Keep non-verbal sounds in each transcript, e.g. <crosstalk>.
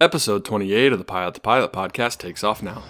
Episode 28 of the Pilot to Pilot podcast takes off now.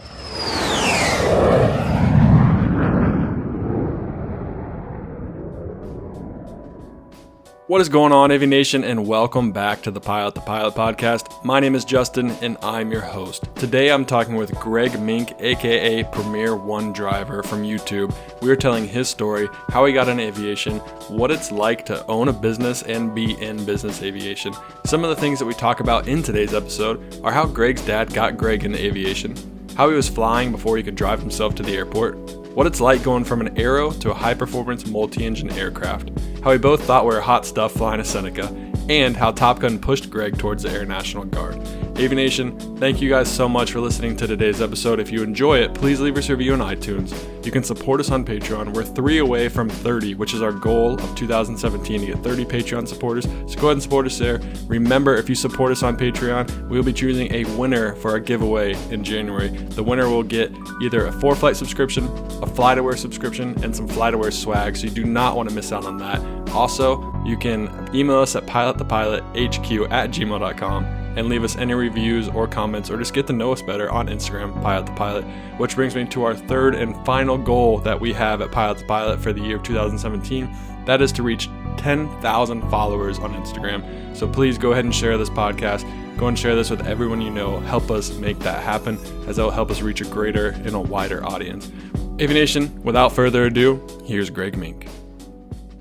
What is going on, Aviation, and welcome back to the Pilot to Pilot podcast. My name is Justin, and I'm your host. Today, I'm talking with Greg Mink, aka Premier One Driver from YouTube. We are telling his story, how he got into aviation, what it's like to own a business and be in business aviation. Some of the things that we talk about in today's episode are how Greg's dad got Greg into aviation, how he was flying before he could drive himself to the airport, what it's like going from an Arrow to a high performance multi engine aircraft, how we both thought we were hot stuff flying a Seneca, and how Top Gun pushed Greg towards the Air National Guard. Aviation, thank you guys so much for listening to today's episode. If you enjoy it, please leave us a review on iTunes. You can support us on Patreon. We're three away from 30, which is our goal of 2017 to get 30 Patreon supporters. So go ahead and support us there. Remember, if you support us on Patreon, we'll be choosing a winner for our giveaway in January. The winner will get either a ForeFlight subscription, a FlightAware subscription, and some FlightAware swag. So you do not want to miss out on that. Also, you can email us at pilotthepilot.hq at gmail.com and leave us any reviews or comments or just get to know us better on Instagram, Pilot to Pilot. Which brings me to our third and final goal that we have at Pilot to Pilot for the year of 2017. That is to reach 10,000 followers on Instagram. So please go ahead and share this podcast. Go and share this with everyone you know. Help us make that happen as that will help us reach a greater and a wider audience. Aviation, without further ado, here's Greg Mink.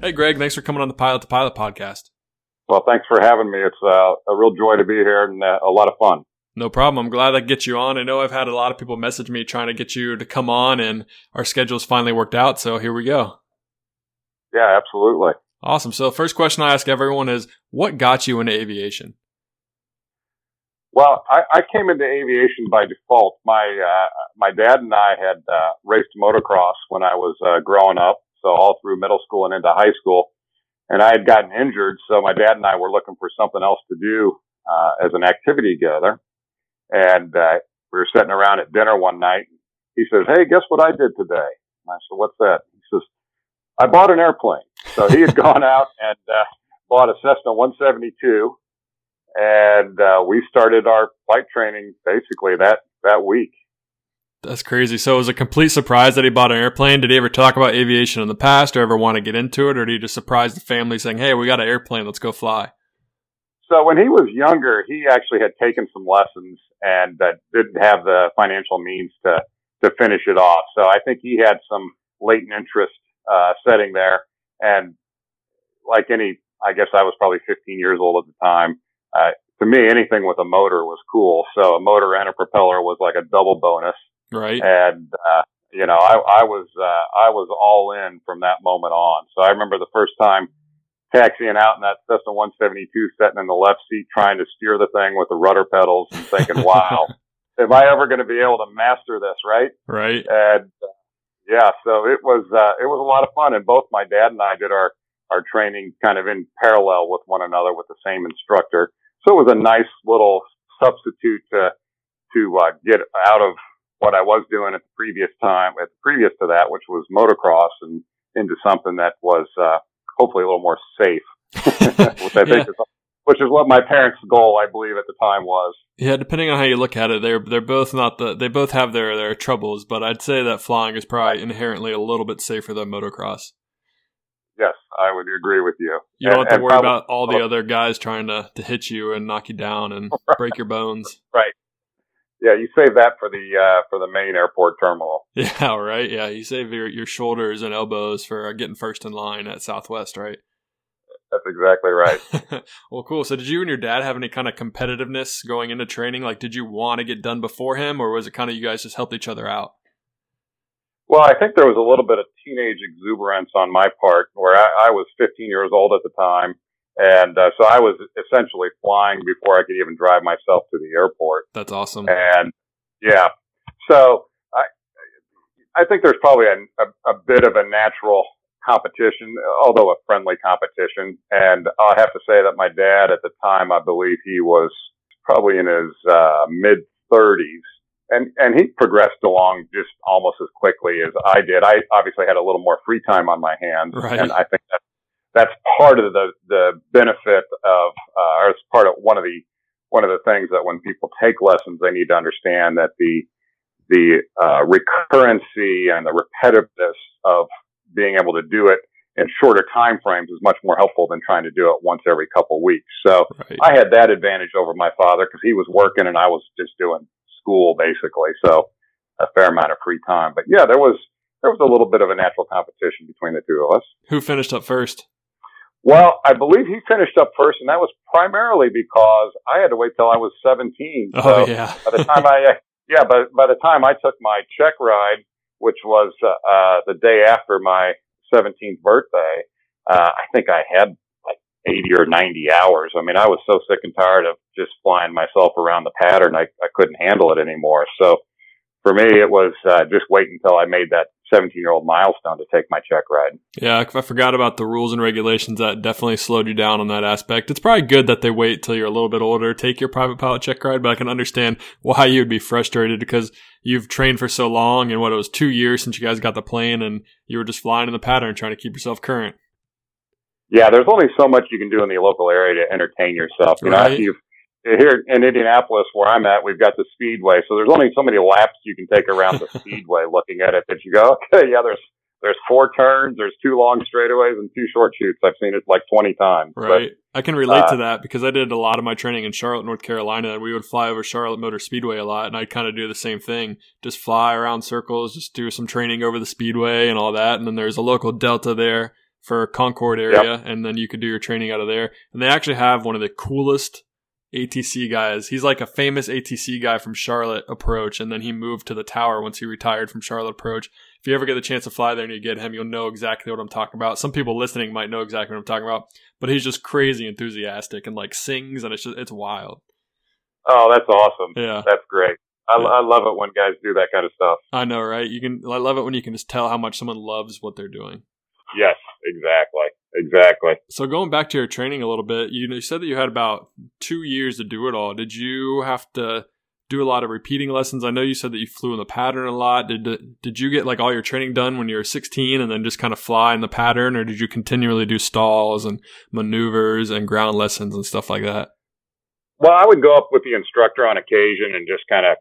Hey, Greg, thanks for coming on the Pilot to Pilot podcast. Well, thanks for having me. It's uh, a real joy to be here and uh, a lot of fun. No problem. I'm glad I get you on. I know I've had a lot of people message me trying to get you to come on, and our schedules finally worked out. So here we go. Yeah, absolutely. Awesome. So, first question I ask everyone is what got you into aviation? Well, I, I came into aviation by default. My uh, my dad and I had uh, raced motocross when I was uh, growing up, so all through middle school and into high school and I had gotten injured. So my dad and I were looking for something else to do, uh, as an activity together. And, uh, we were sitting around at dinner one night. He says, Hey, guess what I did today? And I said, what's that? He says, I bought an airplane. So he had <laughs> gone out and, uh, bought a Cessna 172 and, uh, we started our flight training basically that, that week. That's crazy. So it was a complete surprise that he bought an airplane. Did he ever talk about aviation in the past or ever want to get into it? Or did he just surprise the family saying, Hey, we got an airplane. Let's go fly? So when he was younger, he actually had taken some lessons and uh, didn't have the financial means to, to finish it off. So I think he had some latent interest, uh, setting there. And like any, I guess I was probably 15 years old at the time. Uh, to me, anything with a motor was cool. So a motor and a propeller was like a double bonus. Right. And, uh, you know, I, I was, uh, I was all in from that moment on. So I remember the first time taxiing out in that Cessna 172, sitting in the left seat, trying to steer the thing with the rudder pedals and thinking, <laughs> wow, am I ever going to be able to master this? Right. Right. And, uh, yeah, so it was, uh, it was a lot of fun. And both my dad and I did our, our training kind of in parallel with one another with the same instructor. So it was a nice little substitute to, to, uh, get out of what I was doing at the previous time, at the previous to that, which was motocross and into something that was, uh, hopefully a little more safe, <laughs> which I think yeah. is, which is what my parents' goal, I believe, at the time was. Yeah, depending on how you look at it, they're they're both not the they both have their their troubles, but I'd say that flying is probably inherently a little bit safer than motocross. Yes, I would agree with you. You don't and, have to worry probably, about all the other guys trying to, to hit you and knock you down and <laughs> break your bones. Right yeah, you save that for the uh, for the main airport terminal. <laughs> Yeah, right. Yeah, you save your your shoulders and elbows for uh, getting first in line at Southwest, right? That's exactly right. <laughs> well, cool. So, did you and your dad have any kind of competitiveness going into training? Like, did you want to get done before him, or was it kind of you guys just helped each other out? Well, I think there was a little bit of teenage exuberance on my part, where I, I was 15 years old at the time, and uh, so I was essentially flying before I could even drive myself to the airport. That's awesome. And yeah, so I I think there's probably a, a, a bit of a natural competition, although a friendly competition. And I have to say that my dad at the time, I believe he was probably in his uh, mid 30s. And, and he progressed along just almost as quickly as I did. I obviously had a little more free time on my hands. Right. And I think that's that's part of the the benefit of, uh, or it's part of one of the one of the things that when people take lessons, they need to understand that the the uh, recurrency and the repetitiveness of being able to do it in shorter time frames is much more helpful than trying to do it once every couple of weeks. So right. I had that advantage over my father because he was working and I was just doing school basically. So a fair amount of free time. But yeah, there was there was a little bit of a natural competition between the two of us. Who finished up first? Well, I believe he finished up first, and that was primarily because I had to wait till I was 17. So oh yeah. by the time I, <laughs> yeah, but by the time I took my check ride, which was uh, uh, the day after my 17th birthday, uh, I think I had like 80 or 90 hours. I mean, I was so sick and tired of just flying myself around the pattern, I, I couldn't handle it anymore. So for me, it was uh, just wait until I made that 17 year old milestone to take my check ride. Yeah, I forgot about the rules and regulations. That definitely slowed you down on that aspect. It's probably good that they wait till you're a little bit older, take your private pilot check ride, but I can understand why you would be frustrated because you've trained for so long and what it was two years since you guys got the plane and you were just flying in the pattern trying to keep yourself current. Yeah, there's only so much you can do in the local area to entertain yourself. You right. know, you've here in Indianapolis where I'm at, we've got the speedway. So there's only so many laps you can take around the <laughs> speedway looking at it that you go, <laughs> okay, yeah, there's, there's four turns, there's two long straightaways and two short chutes. I've seen it like 20 times. Right. But, I can relate uh, to that because I did a lot of my training in Charlotte, North Carolina, and we would fly over Charlotte Motor Speedway a lot. And I'd kind of do the same thing. Just fly around circles, just do some training over the speedway and all that. And then there's a local Delta there for Concord area. Yep. And then you could do your training out of there. And they actually have one of the coolest ATC guys. He's like a famous ATC guy from Charlotte Approach, and then he moved to the tower once he retired from Charlotte Approach. If you ever get the chance to fly there and you get him, you'll know exactly what I'm talking about. Some people listening might know exactly what I'm talking about, but he's just crazy enthusiastic and like sings, and it's just it's wild. Oh, that's awesome! Yeah, that's great. I, yeah. I love it when guys do that kind of stuff. I know, right? You can. I love it when you can just tell how much someone loves what they're doing. Yes, exactly. Exactly. So going back to your training a little bit, you, said that you had about two years to do it all. Did you have to do a lot of repeating lessons? I know you said that you flew in the pattern a lot. Did did you get like all your training done when you were 16 and then just kind of fly in the pattern, or did you continually do stalls and maneuvers and ground lessons and stuff like that? Well, I would go up with the instructor on occasion and just kind of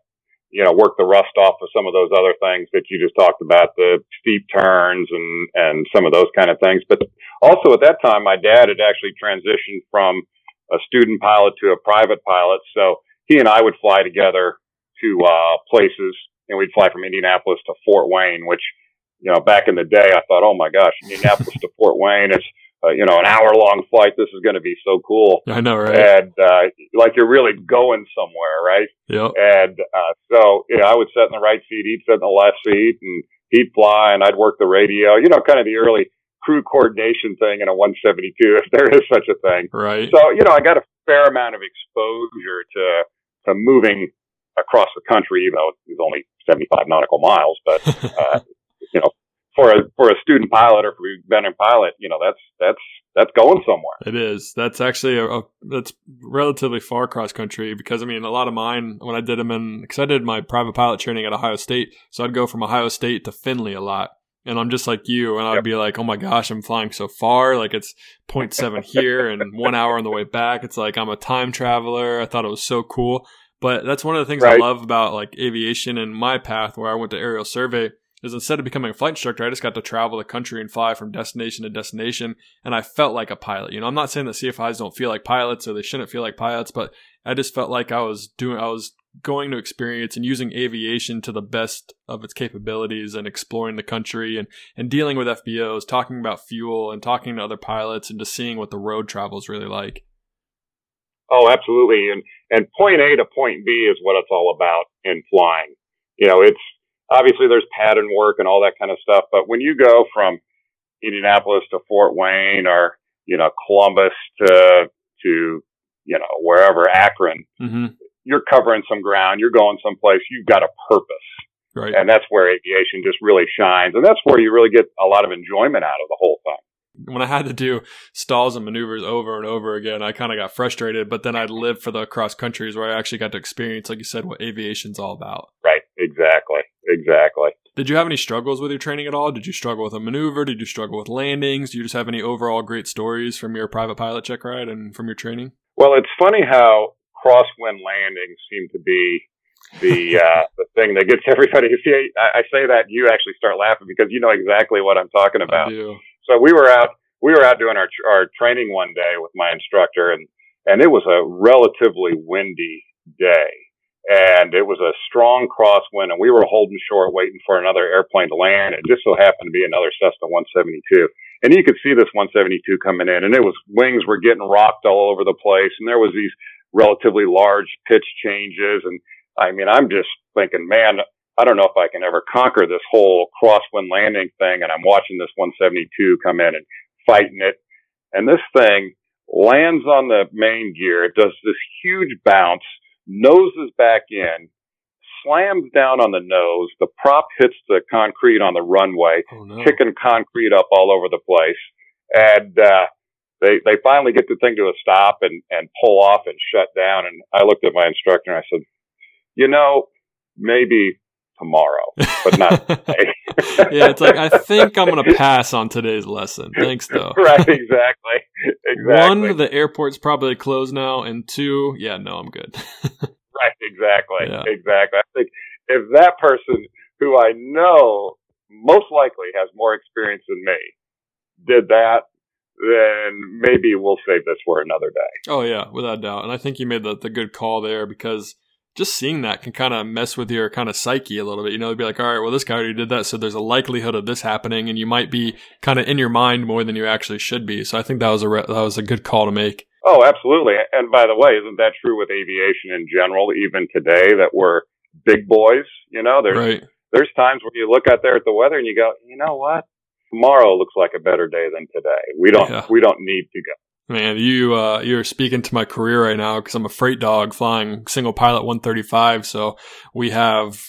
you know, work the rust off of some of those other things that you just talked about, the steep turns and, and some of those kind of things. But also at that time, my dad had actually transitioned from a student pilot to a private pilot. So he and I would fly together to, uh, places and we'd fly from Indianapolis to Fort Wayne, which, you know, back in the day, I thought, oh my gosh, Indianapolis <laughs> to Fort Wayne is, uh, you know, an hour long flight. This is going to be so cool. I know, right? And, uh, like you're really going somewhere, right? Yeah. And, uh, so, you know, I would sit in the right seat. He'd sit in the left seat and he'd fly and I'd work the radio, you know, kind of the early crew coordination thing in a 172, <laughs> if there is such a thing. Right. So, you know, I got a fair amount of exposure to, to moving across the country, even though it was only 75 nautical miles, but, <laughs> uh, you know, for a for a student pilot or for a veteran pilot, you know, that's that's that's going somewhere. It is. That's actually a, a that's relatively far cross country because I mean, a lot of mine when I did them in because I did my private pilot training at Ohio State, so I'd go from Ohio State to Findlay a lot. And I'm just like you, and I'd yep. be like, "Oh my gosh, I'm flying so far! Like it's 0.7 <laughs> here and one hour on the way back. It's like I'm a time traveler. I thought it was so cool." But that's one of the things right. I love about like aviation and my path, where I went to aerial survey is instead of becoming a flight instructor, I just got to travel the country and fly from destination to destination. And I felt like a pilot. You know, I'm not saying that CFIs don't feel like pilots or they shouldn't feel like pilots, but I just felt like I was doing, I was going to experience and using aviation to the best of its capabilities and exploring the country and, and dealing with FBOs, talking about fuel and talking to other pilots and just seeing what the road travel is really like. Oh, absolutely. And, and point A to point B is what it's all about in flying. You know, it's, obviously there's pattern work and all that kind of stuff. But when you go from Indianapolis to Fort Wayne or, you know, Columbus to, to, you know, wherever Akron, mm-hmm. you're covering some ground. You're going someplace. You've got a purpose. Right. And that's where aviation just really shines. And that's where you really get a lot of enjoyment out of the whole thing when I had to do stalls and maneuvers over and over again, I kind of got frustrated. But then I lived for the cross countries where I actually got to experience, like you said, what aviation's all about. Right. Exactly. Exactly. Did you have any struggles with your training at all? Did you struggle with a maneuver? Did you struggle with landings? Do you just have any overall great stories from your private pilot check ride and from your training? Well, it's funny how crosswind landings seem to be the <laughs> uh, the thing that gets everybody. You see, I, I say that you actually start laughing because you know exactly what I'm talking about. So we were out we were out doing our our training one day with my instructor, and and it was a relatively windy day, and it was a strong crosswind, and we were holding short, waiting for another airplane to land. It just so happened to be another Cessna 172, and you could see this 172 coming in, and it was wings were getting rocked all over the place, and there was these relatively large pitch changes, and I mean, I'm just thinking, man, I don't know if I can ever conquer this whole crosswind landing thing, and I'm watching this 172 come in and fighting it, and this thing lands on the main gear. It does this huge bounce, noses back in, slams down on the nose. The prop hits the concrete on the runway, oh, no. kicking concrete up all over the place. And, uh, they, they finally get the thing to a stop and, and pull off and shut down. And I looked at my instructor and I said, you know, maybe tomorrow, but not <laughs> today. Yeah, it's like I think I'm going to pass on today's lesson. Thanks, though. <laughs> right, exactly. Exactly. One, the airport's probably closed now, and two, yeah, no, I'm good. <laughs> right, exactly, yeah. exactly. I think if that person who I know most likely has more experience than me did that, then maybe we'll save this for another day. Oh yeah, without doubt. And I think you made the, the good call there because just seeing that can kind of mess with your kind of psyche a little bit. You know, be like, all right, well, this guy already did that, so there's a likelihood of this happening, and you might be kind of in your mind more than you actually should be. So I think that was a re- that was a good call to make. Oh, absolutely. And by the way, isn't that true with aviation in general? Even today, that we're big boys. You know, there's right. there's times where you look out there at the weather and you go, you know what? Tomorrow looks like a better day than today. We don't yeah. we don't need to go Man, you uh, you're speaking to my career right now because I'm a freight dog flying single pilot 135. So we have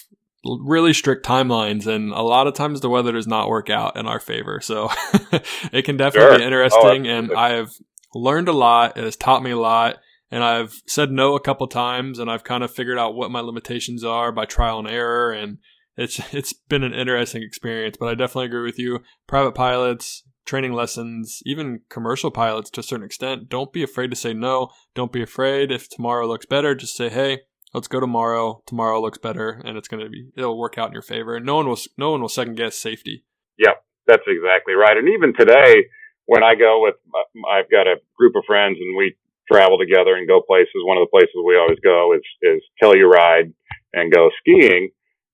really strict timelines, and a lot of times the weather does not work out in our favor. So <laughs> it can definitely sure. be interesting, oh, and I've learned a lot. It has taught me a lot, and I've said no a couple times, and I've kind of figured out what my limitations are by trial and error, and it's <laughs> it's been an interesting experience. But I definitely agree with you. Private pilots, training lessons, even commercial pilots to a certain extent, don't be afraid to say no. Don't be afraid if tomorrow looks better, just say, hey, let's go tomorrow. Tomorrow looks better and it's going to be, it'll work out in your favor. No one will, no one will second guess safety. Yep, that's exactly right. And even today, when I go with, uh, I've got a group of friends and we travel together and go places. One of the places we always go is, is Telluride and go skiing.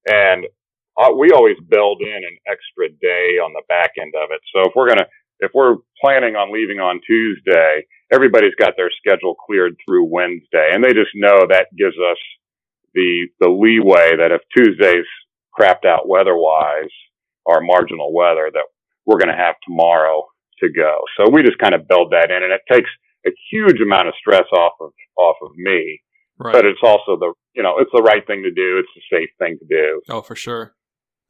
And uh, we always build in an extra day on the back end of it. So if we're to, if we're planning on leaving on Tuesday, everybody's got their schedule cleared through Wednesday and they just know that gives us the, the leeway that if Tuesday's crapped out weather wise or marginal weather that we're going to have tomorrow to go. So we just kind of build that in and it takes a huge amount of stress off of, off of me. Right. But it's also the, you know, it's the right thing to do. It's the safe thing to do. Oh, for sure.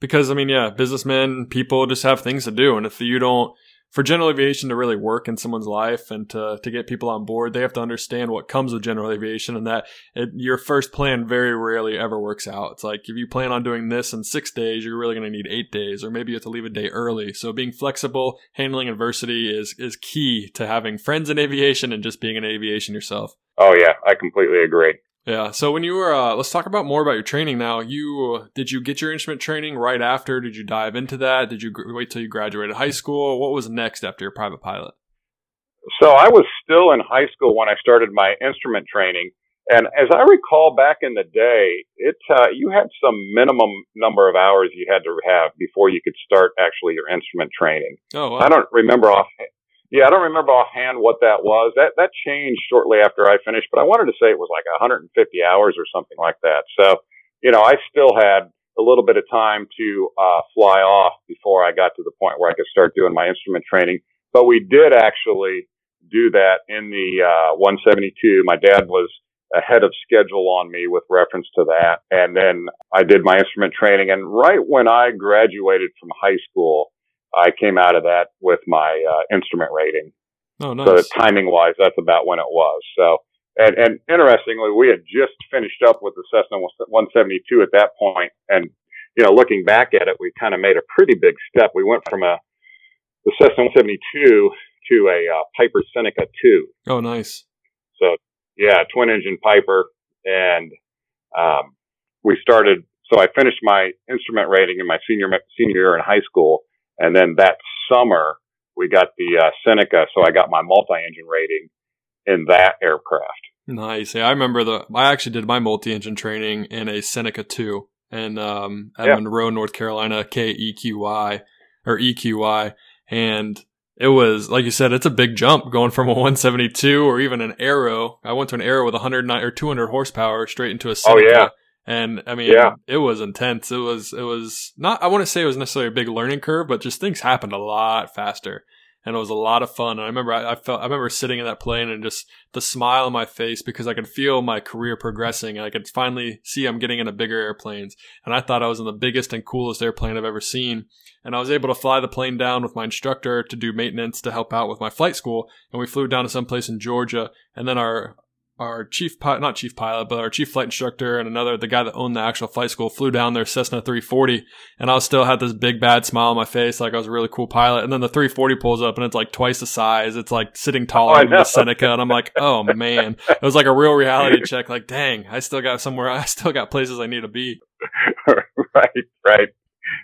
Because I mean, yeah, businessmen, people just have things to do, and if you don't, for general aviation to really work in someone's life and to to get people on board, they have to understand what comes with general aviation, and that it, your first plan very rarely ever works out. It's like if you plan on doing this in six days, you're really going to need eight days, or maybe you have to leave a day early. So being flexible, handling adversity is is key to having friends in aviation and just being in aviation yourself. Oh yeah, I completely agree. Yeah. So when you were, uh, let's talk about more about your training now. You did you get your instrument training right after? Did you dive into that? Did you gr- wait till you graduated high school? What was next after your private pilot? So I was still in high school when I started my instrument training, and as I recall back in the day, it uh, you had some minimum number of hours you had to have before you could start actually your instrument training. Oh, wow. I don't remember off yeah, I don't remember offhand what that was. That that changed shortly after I finished, but I wanted to say it was like 150 hours or something like that. So, you know, I still had a little bit of time to uh, fly off before I got to the point where I could start doing my instrument training. But we did actually do that in the uh, 172. My dad was ahead of schedule on me with reference to that, and then I did my instrument training. And right when I graduated from high school I came out of that with my uh, instrument rating. Oh, nice. So timing wise, that's about when it was. So, and, and interestingly, we had just finished up with the Cessna 172 at that point, and you know, looking back at it, we kind of made a pretty big step. We went from a the Cessna 172 to a uh, Piper Seneca 2. Oh, nice. So Yeah, twin engine Piper, and um, we started. So I finished my instrument rating in my senior senior year in high school, and then that summer we got the uh, Seneca. So I got my multi-engine rating in that aircraft. Nice. Yeah, I remember the. I actually did my multi-engine training in a Seneca two in um, at yeah. Monroe, North Carolina, KEQY or EQY, and it was like you said, it's a big jump going from a 172 or even an Arrow. I went to an Arrow with 109 or 200 horsepower straight into a Seneca. Oh yeah. And I mean, yeah. it was intense. It was, it was not, I wouldn't say it was necessarily a big learning curve, but just things happened a lot faster and it was a lot of fun. And I remember I, I, felt I remember sitting in that plane and just the smile on my face because I could feel my career progressing and I could finally see I'm getting into bigger airplanes. And I thought I was in the biggest and coolest airplane I've ever seen. And I was able to fly the plane down with my instructor to do maintenance to help out with my flight school. And we flew down to some place in Georgia. And then our our chief pilot, not chief pilot, but our chief flight instructor and another, the guy that owned the actual flight school flew down their Cessna 340 and I was still had this big bad smile on my face. Like I was a really cool pilot. And then the 340 pulls up and it's like twice the size. It's like sitting taller oh, than the Seneca. And I'm like, oh man, it was like a real reality <laughs> check. Like, dang, I still got somewhere. I still got places I need to be. <laughs> right. Right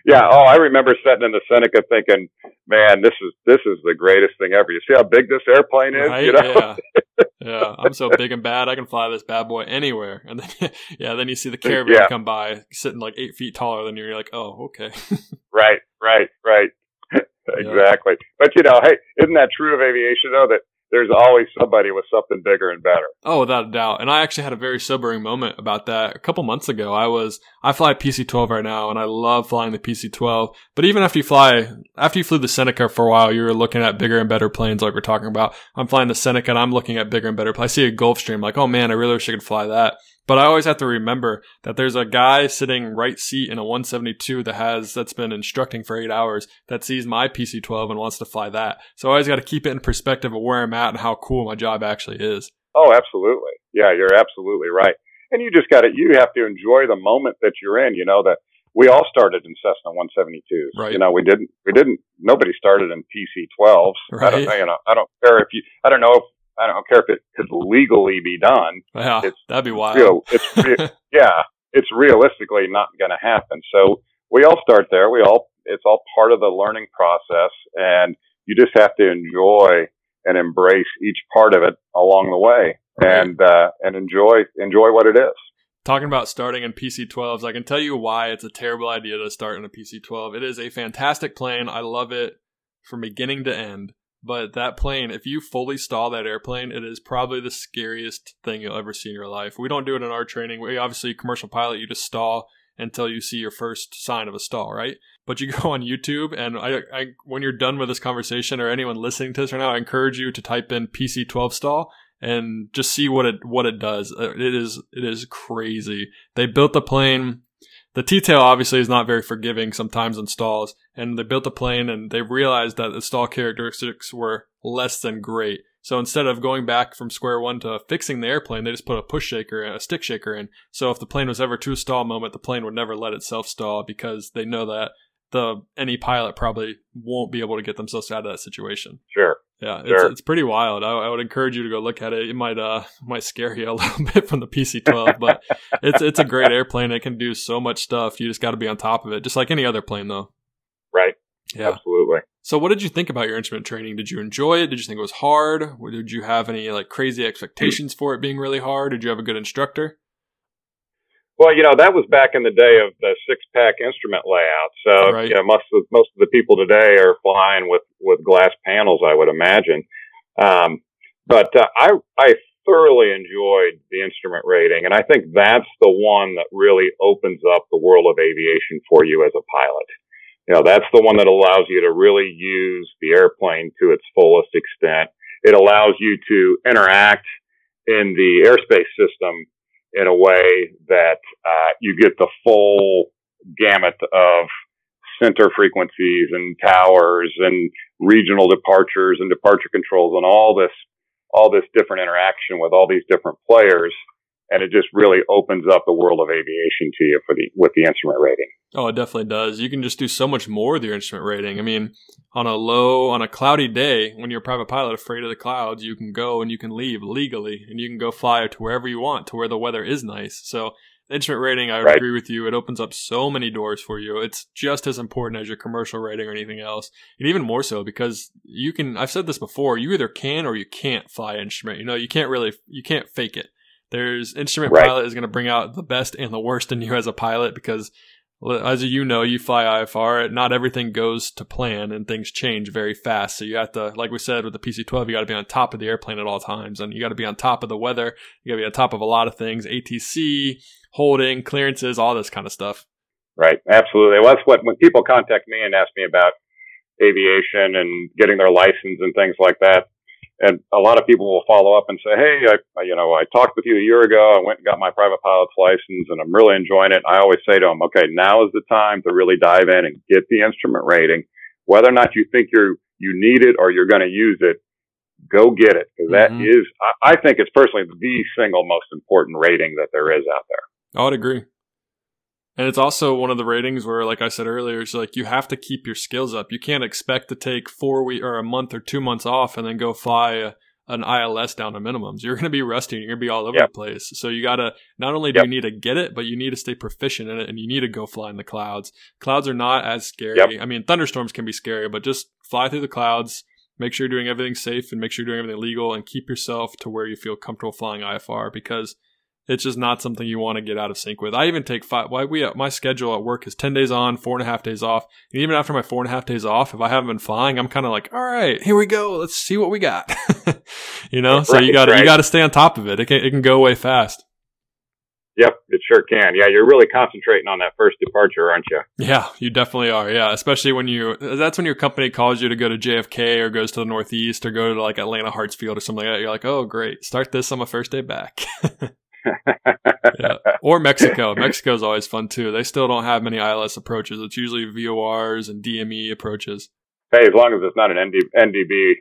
yeah. Oh, I remember sitting in the Seneca thinking, man, this is this is the greatest thing ever. You see how big this airplane is? Right? You know? Yeah. <laughs> yeah. I'm so big and bad. I can fly this bad boy anywhere. And then, <laughs> yeah, then you see the uh, caravan yeah. come by, sitting like eight feet taller than you. You're like, oh, okay. <laughs> right. Right. Right. <laughs> exactly. Yeah. But you know, hey, isn't that true of aviation though? That there's always somebody with something bigger and better. Oh, without a doubt. And I actually had a very sobering moment about that a couple months ago. I was, I fly PC-12 right now and I love flying the PC-12. But even after you fly, after you flew the Seneca for a while, you're looking at bigger and better planes like we're talking about. I'm flying the Seneca and I'm looking at bigger and better. planes. I see a Gulfstream like, oh man, I really wish I could fly that. But I always have to remember that there's a guy sitting right seat in a 172 that has that's been instructing for eight hours that sees my PC-12 and wants to fly that. So I always got to keep it in perspective of where I'm at and how cool my job actually is. Oh, absolutely. Yeah, you're absolutely right. And you just got to you have to enjoy the moment that you're in. You know that we all started in Cessna 172s. Right. You know, we didn't, we didn't, nobody started in PC 12s. Right. I don't, you know, I don't care if you, I don't know if I don't care if it could legally be done. Yeah, it's, that'd be wild. Real, it's re- <laughs> yeah, it's realistically not going to happen. So we all start there. We all it's all part of the learning process, and you just have to enjoy and embrace each part of it along the way, and uh, and enjoy enjoy what it is. Talking about starting in PC-12s, I can tell you why it's a terrible idea to start in a PC-12. It is a fantastic plane. I love it from beginning to end. But that plane, if you fully stall that airplane, it is probably the scariest thing you'll ever see in your life. We don't do it in our training. We obviously commercial pilot, you just stall until you see your first sign of a stall, right? But you <laughs> go on YouTube, and I, I, when you're done with this conversation, or anyone listening to this right now, I encourage you to type in PC12 stall and just see what it what it does. Uh, it is it is crazy. They built the plane the T-tail obviously is not very forgiving sometimes in stalls, and they built a plane and they realized that the stall characteristics were less than great. So instead of going back from square one to fixing the airplane, they just put a push shaker, and a stick shaker in. So if the plane was ever to a stall moment, the plane would never let itself stall because they know that the any pilot probably won't be able to get themselves out of that situation. Sure. Yeah, it's, sure. it's pretty wild. I, I, would encourage you to go look at it. It might uh <laughs> might scare you a <laughs> little bit from the PC-12, but it's it's a great airplane. It can do so much stuff. You just got to be on top of it, just like any other plane, though. Right. Yeah. Absolutely. So, what did you think about your instrument training? Did you enjoy it? Did you think it was hard? Or did you have any like crazy expectations for it being really hard? Did you have a good instructor? Well, you know, that was back in the day of the six pack instrument layout. So, right. you know, most of, most of the people today are flying with, with glass panels, I would imagine. Um, but uh, I, I thoroughly enjoyed the instrument rating. And I think that's the one that really opens up the world of aviation for you as a pilot. You know, that's the one that allows you to really use the airplane to its fullest extent. It allows you to interact in the airspace system in a way that uh, you get the full gamut of center frequencies and towers and regional departures and departure controls and all this all this different interaction with all these different players and it just really opens up the world of aviation to you for the with the instrument rating. Oh, it definitely does. You can just do so much more with your instrument rating. I mean, on a low, on a cloudy day, when you're a private pilot afraid of the clouds, you can go and you can leave legally and you can go fly to wherever you want to where the weather is nice. So instrument rating, I would right. agree with you. It opens up so many doors for you. It's just as important as your commercial rating or anything else. And even more so because you can, I've said this before, you either can or you can't fly instrument. You know, you can't really, you can't fake it. There's instrument right. pilot is going to bring out the best and the worst in you as a pilot because as you know, you fly IFR. Not everything goes to plan, and things change very fast. So you have to, like we said with the PC-12, you got to be on top of the airplane at all times, and you got to be on top of the weather. You got to be on top of a lot of things: ATC, holding, clearances, all this kind of stuff. Right, absolutely. Well, that's what when people contact me and ask me about aviation and getting their license and things like that and a lot of people will follow up and say, "Hey, I, you know, I talked with you a year ago. I went and got my private pilot's license, and I'm really enjoying it." I always say to them, "Okay, now is the time to really dive in and get the instrument rating. Whether or not you think you're you need it or you're going to use it, go get it because mm-hmm. that is, I, I think it's personally the single most important rating that there is out there." I would agree. And it's also one of the ratings where, like I said earlier, it's like you have to keep your skills up. You can't expect to take four week or a month or two months off and then go fly a, an ILS down to minimums. You're going to be rusty you're going to be all over yep. the place. So you got to, not only do yep. you need to get it, but you need to stay proficient in it and you need to go fly in the clouds. Clouds are not as scary. Yep. I mean, thunderstorms can be scary, but just fly through the clouds, make sure you're doing everything safe and make sure you're doing everything legal and keep yourself to where you feel comfortable flying IFR because it's just not something you want to get out of sync with. I even take five. Why we my schedule at work is ten days on, four and a half days off. And even after my four and a half days off, if I haven't been flying, I'm kind of like, all right, here we go. Let's see what we got. <laughs> you know, so you got to right. you got to stay on top of it. It can it can go away fast. Yep, it sure can. Yeah, you're really concentrating on that first departure, aren't you? Yeah, you definitely are. Yeah, especially when you that's when your company calls you to go to JFK or goes to the Northeast or go to like Atlanta Hartsfield or something like that. You're like, oh great, start this on my first day back <laughs> yeah. Or Mexico. Mexico is always fun too. They still don't have many ILS approaches. It's usually VORs and DME approaches. Hey, as long as it's not an ND, NDB.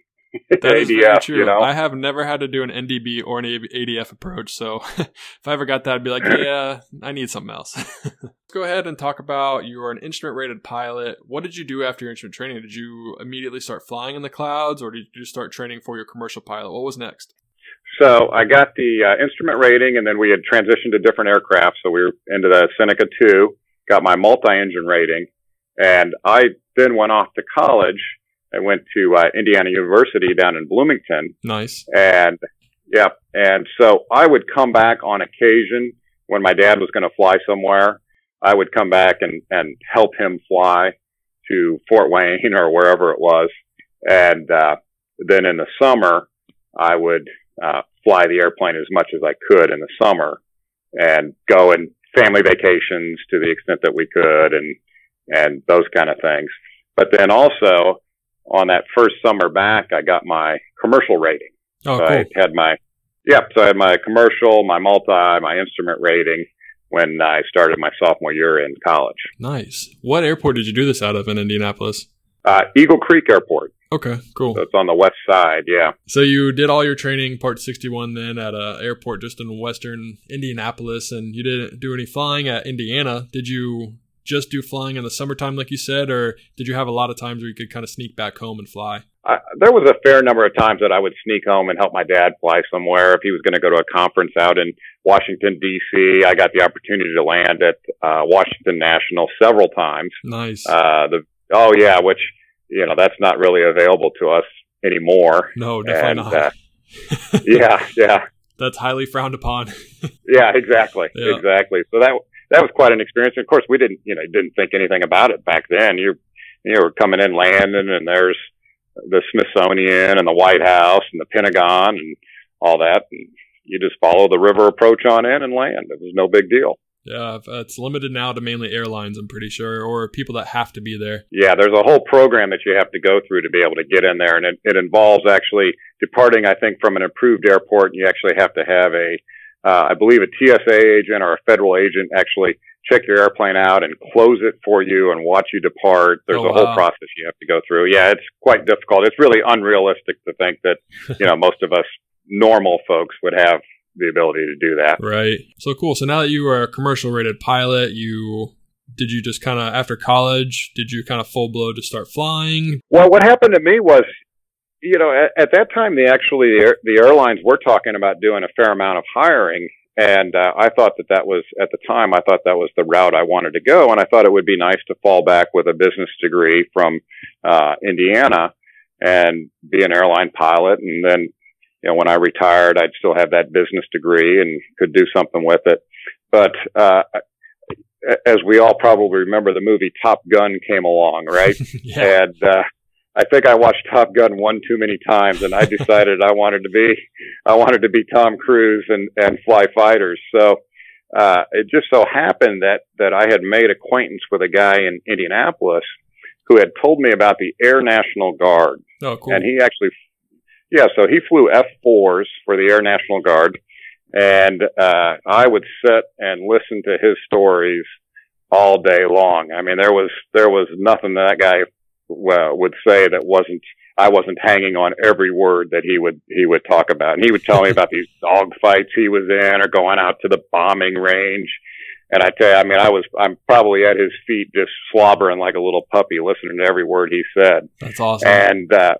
That is ADF, very true. You know? I have never had to do an NDB or an ADF approach. So <laughs> if I ever got that, I'd be like, yeah, I need something else. <laughs> Let's go ahead and talk about you are an instrument rated pilot. What did you do after your instrument training? Did you immediately start flying in the clouds or did you start training for your commercial pilot? What was next? So I got the uh, instrument rating, and then we had transitioned to different aircraft. So we were into the Seneca 2, got my multi-engine rating, and I then went off to college. I went to uh, Indiana University down in Bloomington. Nice. And yeah, and so I would come back on occasion when my dad was going to fly somewhere. I would come back and and help him fly to Fort Wayne <laughs> or wherever it was, and uh, then in the summer I would uh, fly the airplane as much as I could in the summer and go and family vacations to the extent that we could and, and those kind of things. But then also on that first summer back, I got my commercial rating. Oh, so cool. I had my, yep. So I had my commercial, my multi, my instrument rating when I started my sophomore year in college. Nice. What airport did you do this out of in Indianapolis? Uh, Eagle Creek Airport. Okay, cool. So it's on the west side, yeah. So you did all your training, Part 61, then at a airport just in western Indianapolis, and you didn't do any flying at Indiana. Did you just do flying in the summertime, like you said, or did you have a lot of times where you could kind of sneak back home and fly? Uh, there was a fair number of times that I would sneak home and help my dad fly somewhere. If he was going to go to a conference out in Washington D.C., I got the opportunity to land at uh, Washington National several times. Nice. Uh, the oh yeah, which you know, that's not really available to us anymore. No, definitely and, not. Uh, <laughs> yeah, yeah. That's highly frowned upon. <laughs> yeah, exactly, yeah. exactly. So that that was quite an experience. And of course, we didn't, you know, didn't think anything about it back then. You you were coming in, landing, and there's the Smithsonian and the White House and the Pentagon and all that. And you just follow the river approach on in and land. It was no big deal. Yeah, it's limited now to mainly airlines, I'm pretty sure, or people that have to be there. Yeah, there's a whole program that you have to go through to be able to get in there, and it, it involves actually departing, I think, from an approved airport, and you actually have to have a, uh, I believe, a TSA agent or a federal agent actually check your airplane out and close it for you and watch you depart. There's oh, a whole wow. process you have to go through. Yeah, it's quite difficult. It's really unrealistic to think that, <laughs> you know, most of us normal folks would have the ability to do that. Right. So cool. So now that you are a commercial rated pilot, you did you just kind of after college? Did you kind of full blow to start flying? Well, what happened to me was, you know, at, at that time, the actually the, the airlines were talking about doing a fair amount of hiring, and uh, I thought that that was at the time I thought that was the route I wanted to go, and I thought it would be nice to fall back with a business degree from uh, Indiana and be an airline pilot, and then you know when I retired, I'd still have that business degree and could do something with it. But uh, as we all probably remember, the movie Top Gun came along, right? <laughs> yeah. And uh, I think I watched Top Gun one too many times, and I <laughs> decided I wanted to be I wanted to be Tom Cruise and and fly fighters. So uh, it just so happened that that I had made acquaintance with a guy in Indianapolis who had told me about the Air National Guard, Oh, cool. and he actually, yeah, so he flew F fours for the Air National Guard, and uh, I would sit and listen to his stories all day long. I mean, there was there was nothing that guy uh, would say that wasn't I wasn't hanging on every word that he would he would talk about. And he would tell me about these <laughs> dog fights he was in, or going out to the bombing range. And I tell you, I mean, I was I'm probably at his feet just slobbering like a little puppy, listening to every word he said. That's awesome. And uh,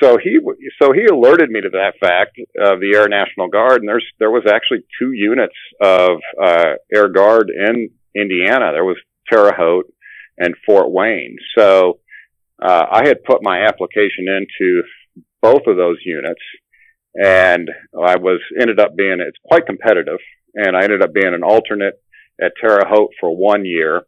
so he so he alerted me to that fact of the Air National Guard, and there's there was actually two units of uh, Air Guard in Indiana. There was Terre Haute and Fort Wayne. So uh, I had put my application into both of those units, and I was ended up being it's quite competitive, and I ended up being an alternate at Terre Haute for one year.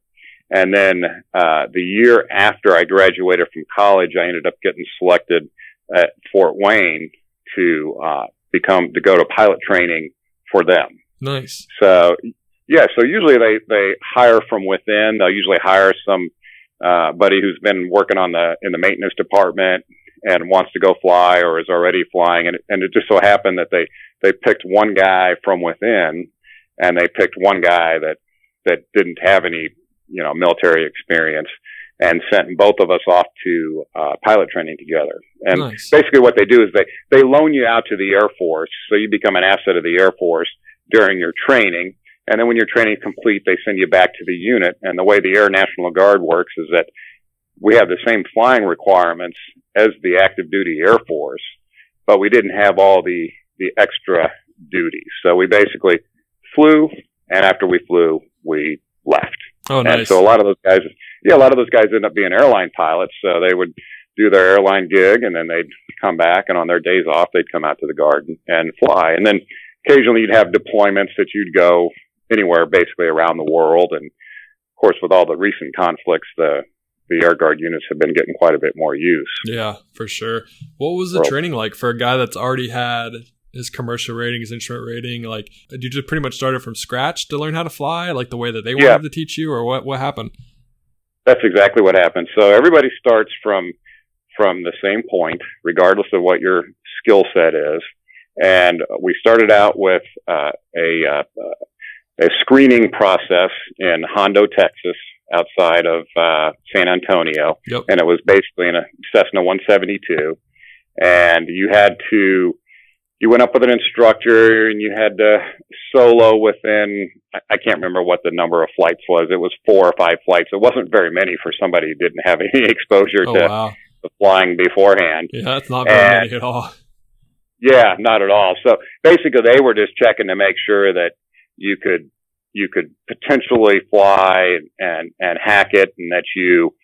And then uh, the year after I graduated from college, I ended up getting selected at Fort Wayne to uh, become to go to pilot training for them. nice. So yeah, so usually they they hire from within. They'll usually hire some uh, buddy who's been working on the in the maintenance department and wants to go fly or is already flying, and and it just so happened that they they picked one guy from within, and they picked one guy that that didn't have any you know military experience, and sent both of us off to uh, pilot training together. And nice. basically what they do is they, they loan you out to the Air Force. So you become an asset of the Air Force during your training. And then when your training is complete, they send you back to the unit. And the way the Air National Guard works is that we have the same flying requirements as the active duty Air Force, but we didn't have all the, the extra duties. So we basically flew and after we flew, we left. Oh, nice. And so a lot of those guys, yeah, a lot of those guys end up being airline pilots. So they would do their airline gig and then they'd come back and on their days off, they'd come out to the garden and fly. And then occasionally you'd have deployments that you'd go anywhere basically around the world. And of course, with all the recent conflicts, the, the Air Guard units have been getting quite a bit more use. Yeah, for sure. What was the Well- training like for a guy that's already had his commercial rating, his instrument rating? Like, did you just pretty much started from scratch to learn how to fly, like the way that they wanted Yeah. to teach you, or what? What happened? That's exactly what happens. So everybody starts from from the same point, regardless of what your skill set is. And we started out with uh, a uh, a screening process in Hondo, Texas, outside of uh, San Antonio, Yep. and it was basically in a Cessna 172. And you had to you went up with an instructor and you had to solo within I- can't remember what the number of flights was. It was four or five flights. It wasn't very many for somebody who didn't have <laughs> any exposure Oh to, wow. flying beforehand. Yeah, that's not very And- many at all. Yeah, not at all. So basically they were just checking to make sure that you could you could potentially fly and and hack it and that you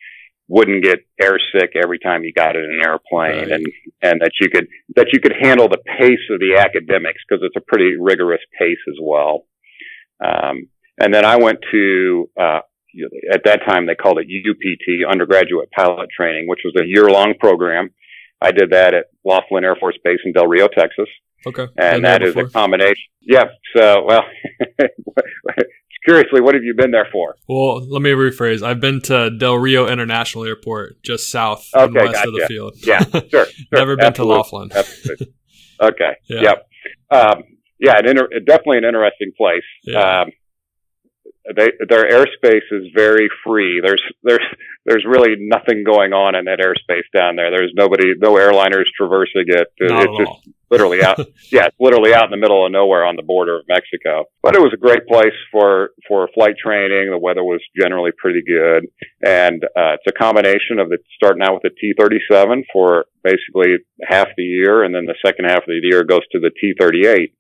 wouldn't get airsick every time you got in an airplane Right. and and that you could that you could handle the pace of the academics because it's a pretty rigorous pace as well. Um, and then I went to uh, at that time they called it UPT undergraduate pilot training, which was a year long program. I did that at Laughlin Air Force Base in Del Rio, Texas Okay. And that is a combination. Yeah. So, well, <laughs> curiously, what have you been there for? Well, let me rephrase. I've been to Del Rio International Airport, just south and Okay, west of the field. Yeah, <laughs> sure. sure. Never been Absolutely. to Laughlin. Okay. <laughs> Yeah. Yep. Um, yeah, an inter- definitely an interesting place. Yeah. Um, they, their airspace is very free. There's there's there's really nothing going on in that airspace down there. There's nobody, no airliners traversing it. Not it's just all. literally out. <laughs> yeah, it's literally out in the middle of nowhere on the border of Mexico. But it was a great place for for flight training. The weather was generally pretty good, and uh, it's a combination of the starting out with the T-37 for basically half the year, and then the second half of the year goes to the T-38.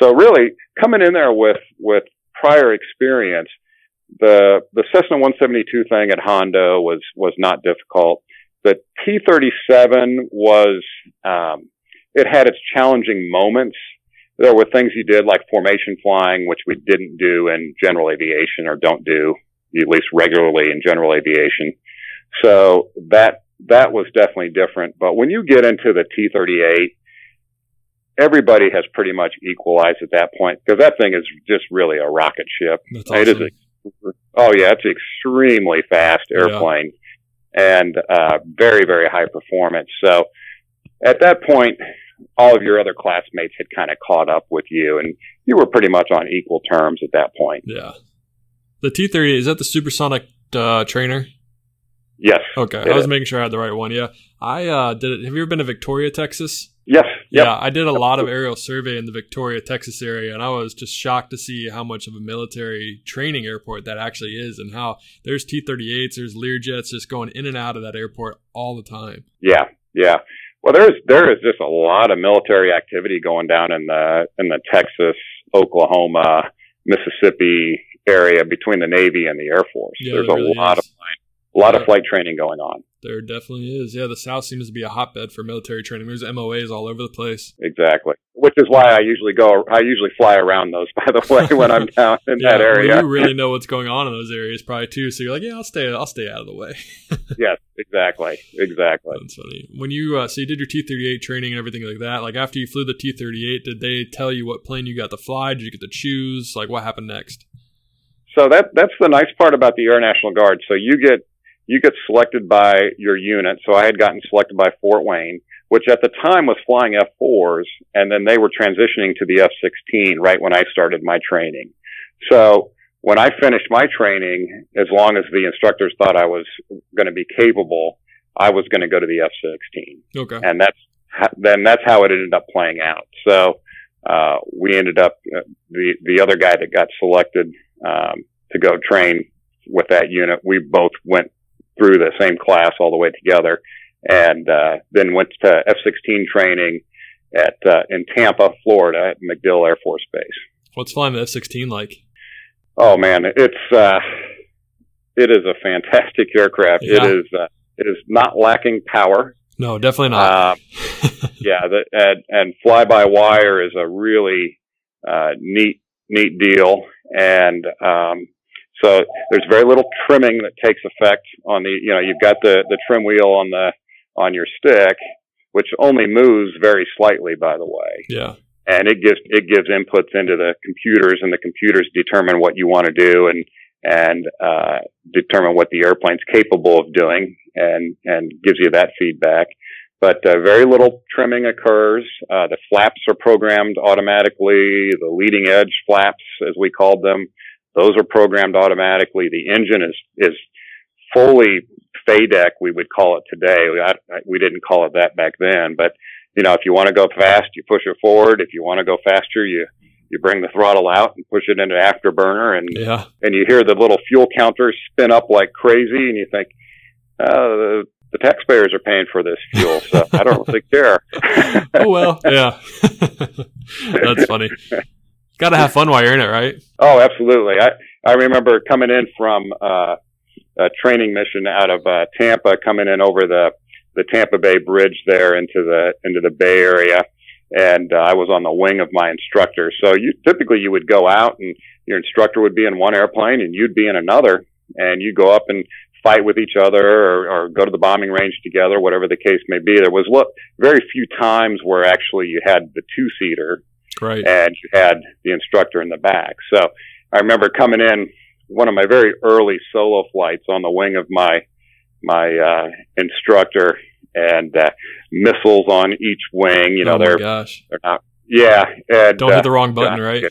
So really, coming in there with with prior experience, the the Cessna 172 thing at Hondo was was not difficult. The T-37 was um, it had its challenging moments. There were things you did like formation flying, which we didn't do in general aviation or don't do at least regularly in general aviation. So that that was definitely different. But when you get into the T-38, everybody has pretty much equalized at that point because that thing is just really a rocket ship. That's It is awesome. a, oh yeah, it's an extremely fast airplane and uh, very very high performance. So at that point, all of your other classmates had kind of caught up with you, and you were pretty much on equal terms at that point. yeah. The T thirty is that the supersonic uh, trainer? Yes. Okay, I was is. making sure I had the right one. Yeah, I uh, did it. Have you ever been to Victoria, Texas? Yes. Yep. Yeah, I did a lot of aerial survey in the Victoria, Texas area, and I was just shocked to see how much of a military training airport that actually is, and how there's T-38s, there's Learjets just going in and out of that airport all the time. Yeah, yeah. Well, there's there is just a lot of military activity going down in the in the Texas, Oklahoma, Mississippi area between the Navy and the Air Force. Yeah, there's there a really lot is. of a lot Yeah. of flight training going on. There definitely is. Yeah, the South seems to be a hotbed for military training. There's MOAs all over the place. Exactly. Which is why I usually go. I usually fly around those. By the way, when I'm down in <laughs> Yeah, that area. well, you really know what's going on in those areas, probably too. So you're like, yeah, I'll stay. I'll stay out of the way. <laughs> yes, exactly, exactly. That's funny. When you uh, so you did your T thirty eight training and everything like that. Like after you flew the T thirty eight, did they tell you what plane you got to fly? Did you get to choose? Like what happened next? So that that's the nice part about the Air National Guard. So you get you get selected by your unit. So I had gotten selected by Fort Wayne, which at the time was flying F4s, and then they were transitioning to the F16 right when I started my training. So when I finished my training, as long as the instructors thought I was going to be capable, I was going to go to the F16 Okay. and that's then that's how it ended up playing out. So uh, we ended up uh, the the other guy that got selected um, to go train with that unit. We both went through the same class all the way together, and uh, then went to F-16 training at uh, in Tampa, Florida, at MacDill Air Force Base. What's flying the F sixteen like? Oh man, it's uh, it is a fantastic <laughs> aircraft. Yeah. It is uh, it is not lacking power. No, definitely not. Um, <laughs> yeah, the, and, and fly by wire is a really uh, neat neat deal, and um, so there's very little trimming that takes effect on the you know you've got the the trim wheel on the on your stick, which only moves very slightly, by the way, yeah. and it gives it gives inputs into the computers, and the computers determine what you want to do and and uh, determine what the airplane's capable of doing, and and gives you that feedback. But uh, very little trimming occurs. Uh, the flaps are programmed automatically. The leading edge flaps, as we called them, those are programmed automatically. The engine is is fully FADEC, we would call it today. We, I, I- we didn't call it that back then, but you know, if you want to go fast, you push it forward. If you want to go faster, you you bring the throttle out and push it into afterburner, and Yeah. and you hear the little fuel counters spin up like crazy, and you think, uh, the, the taxpayers are paying for this fuel, so I don't really <laughs> care. Oh well. Yeah. <laughs> That's funny. <laughs> Got to have fun while you're in it, right? Oh, absolutely. I I remember coming in from uh, a training mission out of uh, Tampa, coming in over the the Tampa Bay Bridge there into the into the Bay Area, and uh, I was on the wing of my instructor. So you typically you would go out and your instructor would be in one airplane and you'd be in another, and you go up and fight with each other or, or go to the bombing range together, whatever the case may be. There was lo- very few times where actually you had the two seater Right. and you had the instructor in the back. So I remember coming in one of my very early solo flights on the wing of my my uh, instructor, and uh, missiles on each wing. You know, oh they're gosh. they're not. Yeah, and Don't uh, hit the wrong button, yeah. right?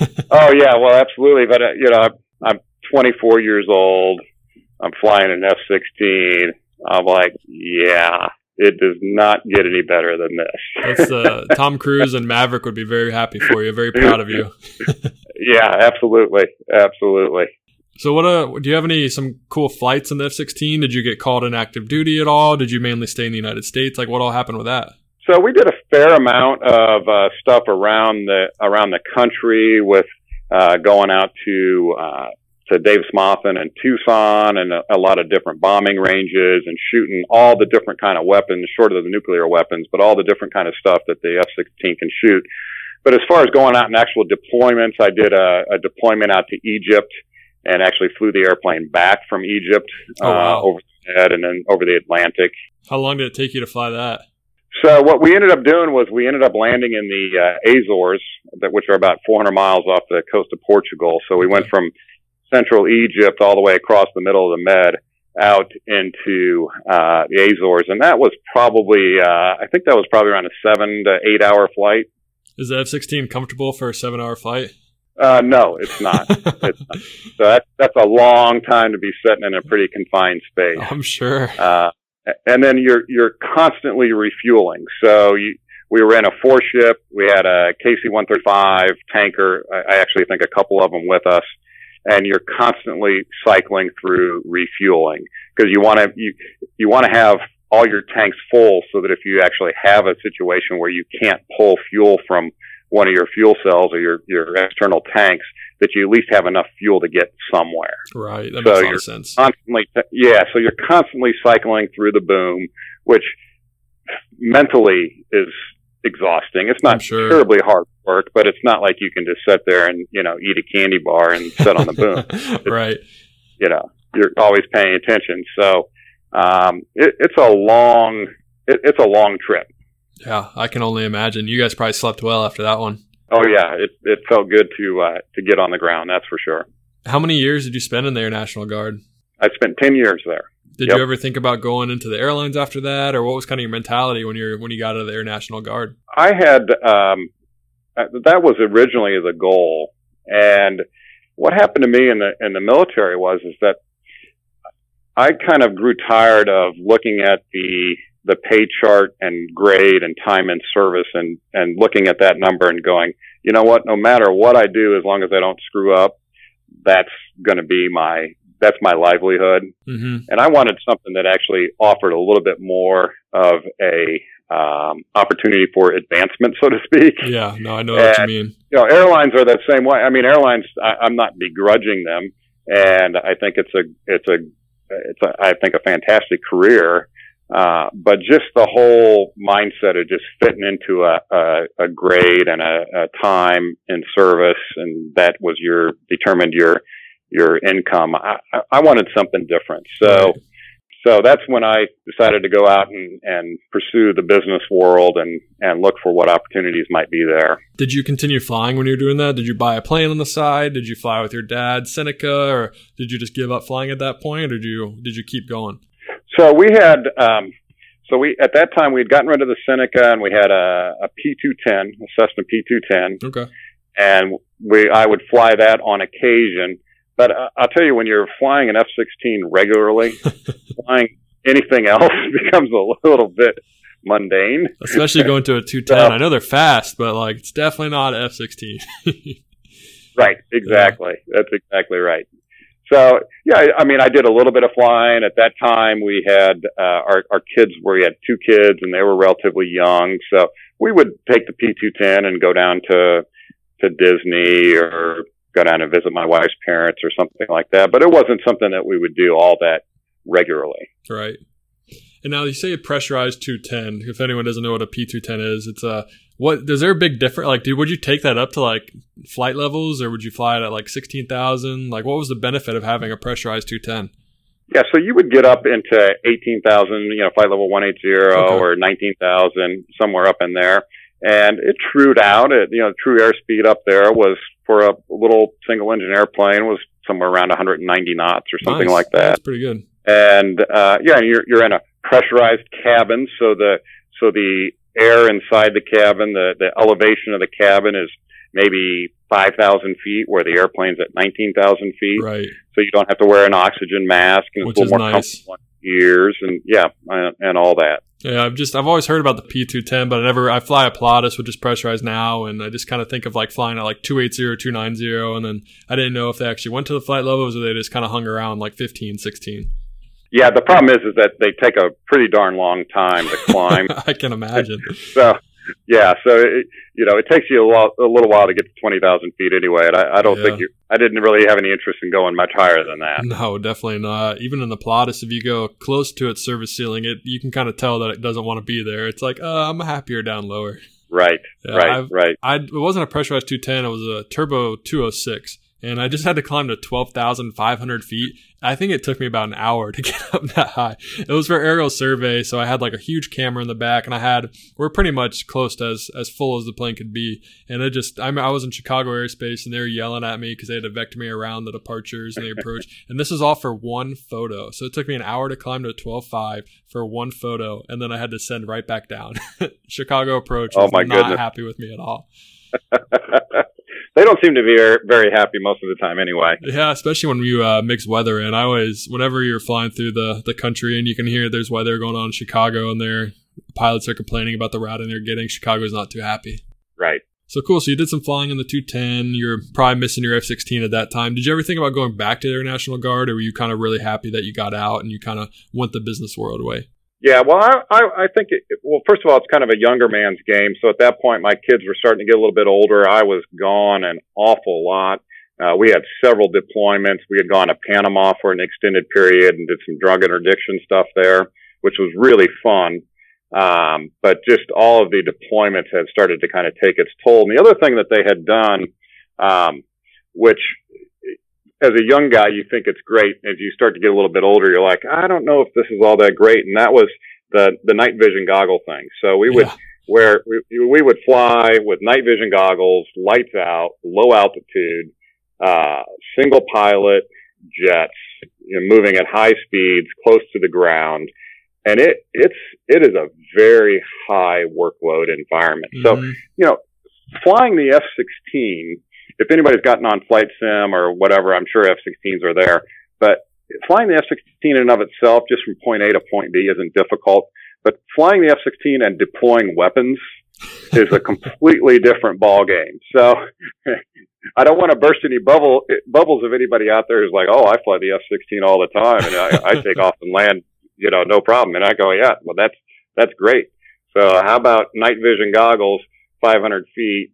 <laughs> oh yeah, well, absolutely. But uh, you know, I'm 24 years old. I'm flying an F-16. I'm like, yeah, it does not get any better than this. That's uh, <laughs> Tom Cruise and Maverick would be very happy for you. Very proud of you. <laughs> yeah, absolutely, absolutely. So, what uh, do you have any some cool flights in the F sixteen? Did you get called in active duty at all? Did you mainly stay in the United States? Like, what all happened with that? So we did a fair amount of uh, stuff around the around the country with uh, going out to uh, to Davis Monthan and Tucson and a, a, lot of different bombing ranges and shooting all the different kind of weapons, short of the nuclear weapons, but all the different kind of stuff that the F-16 can shoot. But as far as going out in actual deployments, I did a, a deployment out to Egypt and actually flew the airplane back from Egypt oh, wow. uh, over the head and then over the Atlantic. How long did it take you to fly that? So what we ended up doing was we ended up landing in the uh, Azores, that, which are about 400 miles off the coast of Portugal. So we went from central Egypt all the way across the middle of the Med out into uh, the Azores, and that was probably uh, I think that was probably around a seven to eight hour flight. Is the F sixteen comfortable for a seven hour flight? Uh, no, it's not. <laughs> it's not. So that's that's a long time to be sitting in a pretty confined space. I'm sure. Uh, and then you're you're constantly refueling. So you, we were in a four ship. We had a KC 135 tanker. I, I actually think a couple of them with us and you're constantly cycling through refueling because you want to you you want to have all your tanks full so that if you actually have a situation where you can't pull fuel from one of your fuel cells or your your external tanks that you at least have enough fuel to get somewhere. Right. That so makes a lot of sense. Constantly, yeah. So you're constantly cycling through the boom, which mentally is exhausting. It's not sure. terribly hard work, but it's not like you can just sit there and you know eat a candy bar and sit on the boom. <laughs> right. You know, you're always paying attention. So um, it, it's a long it, it's a long trip. Yeah, I can only imagine. You guys probably slept well after that one. Oh yeah, it it felt good to uh, to get on the ground. That's for sure. How many years did you spend in the Air National Guard? I spent ten years there. Did yep. you ever think about going into the airlines after that, or what was kind of your mentality when you when you got out of the Air National Guard? I had um, uh, that was originally the goal, and what happened to me in the in the military was is that I kind of grew tired of looking at the the pay chart and grade and time in service and and looking at that number and going, you know what? No matter what I do, as long as I don't screw up, that's going to be my that's my livelihood. Mm-hmm. And I wanted something that actually offered a little bit more of a um, opportunity for advancement, so to speak. Yeah, no, I know and, what you mean. You know, airlines are that same way. I mean, airlines. I, I'm not begrudging them, and I think it's a it's a it's a, I think a fantastic career. Uh, but just the whole mindset of just fitting into a, a, a grade and a, a time in service, and that was your determined your your income. I, I wanted something different. So, so that's when I decided to go out and, and pursue the business world and, and look for what opportunities might be there. Did you continue flying when you were doing that? Did you buy a plane on the side? Did you fly with your dad, Seneca, or did you just give up flying at that point, or did you did you keep going? So we had, um, so we at that time we had gotten rid of the Seneca and we had a, a P210, a Cessna P210. Okay. And we, I would fly that on occasion but uh, I'll tell you, when you're flying an F-16 regularly, <laughs> flying anything else <laughs> becomes a little bit mundane. Especially going to a 210. <laughs> I know they're fast, but like it's definitely not F-16. right. Exactly. Yeah. That's exactly right. So yeah, I mean, I did a little bit of flying at that time. We had uh, our our kids. We had two kids, and they were relatively young. So we would take the P210 and go down to to Disney or go down and visit my wife's parents or something like that. But it wasn't something that we would do all that regularly. Right. And now you say a pressurized 210. If anyone doesn't know what a P210 is, it's a what? Is there a big difference? Like, dude, would you take that up to like flight levels, or would you fly it at like 16,000? Like, what was the benefit of having a pressurized 210? Yeah, so you would get up into 18,000, you know, flight level 180 okay. or 19,000, somewhere up in there. And it trued out. It, you know, true airspeed up there was for a little single engine airplane was somewhere around 190 knots or something nice. like that. That's pretty good. And uh, yeah, you're you're in a pressurized cabin, so the so the air inside the cabin, the the elevation of the cabin is maybe 5,000 feet where the airplane's at 19,000 feet. Right. So you don't have to wear an oxygen mask and Which it's a is little more nice. comfortable on your ears and yeah, and, and all that. Yeah, I've just I've always heard about the P two ten, but I never I fly a Pilatus, which is pressurized now, and I just kind of think of like flying at like 280, 290, and then I didn't know if they actually went to the flight levels or they just kind of hung around like 15, 16. Yeah, the problem is, is that they take a pretty darn long time to climb. <laughs> I can imagine. so, yeah, so it, you know, it takes you a, lot, a little while to get to twenty thousand feet anyway. And I, I don't Yeah. think you. I didn't really have any interest in going much higher than that. <laughs> No, definitely not. Even in the Pilatus, if you go close to its service ceiling, it you can kind of tell that it doesn't want to be there. It's like, uh, I'm happier down lower. Right, Yeah, right, I've- right. I it wasn't a pressurized 210. It was a turbo 206, and I just had to climb to 12,500 feet. I think it took me about an hour to <laughs> get up that high. It was for aerial survey, so I had like a huge camera in the back, and I had we're pretty much close to as as full as the plane could be. And it just I, I was in Chicago airspace, and they were yelling at me because they had to vector me around the departures and the approach. <laughs> and this is all for one photo, so it took me an hour to climb to 12.5 for one photo, and then I had to send right back down. <laughs> Chicago approach Oh, was my not goodness. happy with me at all. They don't seem to be very, happy most of the time, anyway. Yeah, especially when you uh, mix weather in. I always, whenever you're flying through the, the country and you can hear there's weather going on in Chicago and their pilots are complaining about the routing they're getting, Chicago's not too happy. Right. So cool. So you did some flying in the 210. You're probably missing your F 16 at that time. Did you ever think about going back to the Air National Guard or were you kind of really happy that you got out and you kind of went the business world way? Yeah, well, I, I, I think, it, well, first of all, it's kind of a younger man's game. So at that point, my kids were starting to get a little bit older. I was gone an awful lot. Uh, we had several deployments. We had gone to Panama for an extended period and did some drug interdiction stuff there, which was really fun. Um, but just all of the deployments had started to kind of take its toll. And the other thing that they had done, um, which as a young guy, you think it's great. As you start to get a little bit older, you're like, I don't know if this is all that great. And that was the, the night vision goggle thing. So we would, Yeah. where we, we would fly with night vision goggles, lights out, low altitude, uh, single pilot jets, you know, moving at high speeds, close to the ground. And it, it's, it is a very high workload environment. So, Mhm. you know, flying the F-16, if anybody's gotten on flight sim or whatever, I'm sure F-16s are there, but flying the F-16 in and of itself, just from point A to point B isn't difficult, but flying the F-16 and deploying weapons is a completely different ball game. So <laughs> I don't want to burst any bubble bubbles of anybody out there who's like, "Oh, I fly the F-16 all the time and I, <laughs> I take off and land, you know, no problem." And I go, "Yeah, well, that's that's great." So how about night vision goggles, 500 feet,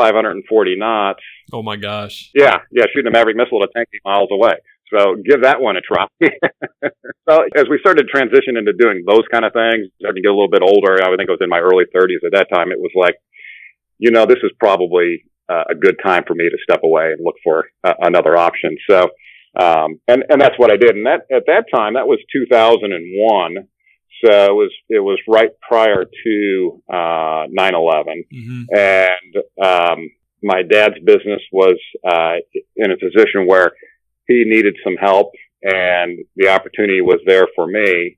540 knots? oh my gosh. Yeah, yeah, shooting a Maverick missile at 10 miles away. So give that one a try. <laughs> so as we started to transition into doing those kind of things, starting to get a little bit older, I would think I was in my early 30s at that time. It was like, you know, this is probably uh, a good time for me to step away and look for uh, another option. So, um, and and that's what I did. And that at that time, that was 2001. So it was it was right prior to uh, 9/11 hmm and um, my dad's business was uh, in a position where he needed some help, and the opportunity was there for me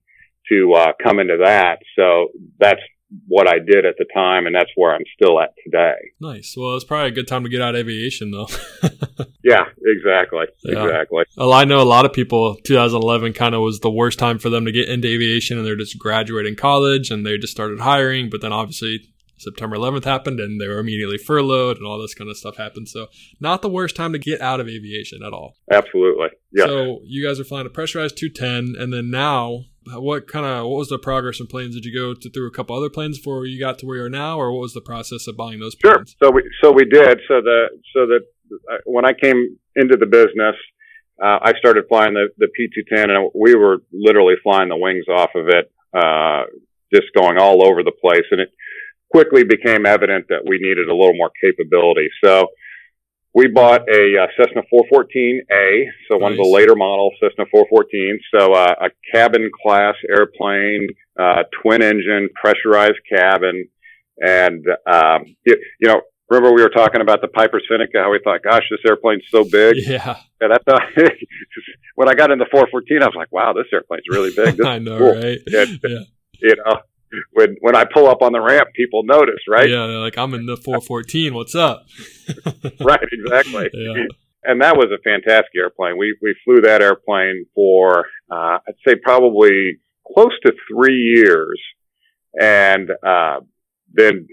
to uh, come into that. So that's what I did at the time, and that's where I'm still at today. Nice. Well, it's probably a good time to get out of aviation, though. <laughs> Yeah, exactly, Yeah. exactly. Well, I know a lot of people. 2011 kind of was the worst time for them to get into aviation, and they're just graduating college, and they just started hiring. But then obviously September 11th happened, and they were immediately furloughed, and all this kind of stuff happened. So not the worst time to get out of aviation at all. Absolutely. Yeah. So you guys are flying a pressurized 210, and then now, what kind of what was the progress in planes? Did you go to, through a couple other planes before you got to where you are now, or what was the process of buying those Sure. planes? So we so we did. So the so that uh, when I came into the business, uh, I started flying the the P210, and we were literally flying the wings off of it, uh, just going all over the place. And it quickly became evident that we needed a little more capability. So we bought a uh, Cessna 414A, so one of the Nice. later model Cessna 414. So uh, a cabin class airplane, uh, twin engine, pressurized cabin, and um, you, you know, remember we were talking about the Piper Seneca? How we thought, gosh, this airplane's so big. <laughs> Yeah, And that's <laughs> how, when I got into 414, I was like, wow, this airplane's really big. <laughs> This I know, cool. right? Yeah. yeah. you know when when I pull up on the ramp, people notice, right? Yeah, they're like I'm in the 414. What's up? <laughs> right, exactly. <laughs> Yeah. And that was a fantastic airplane. We we flew that airplane for uh, I'd say probably close to three years, and uh, then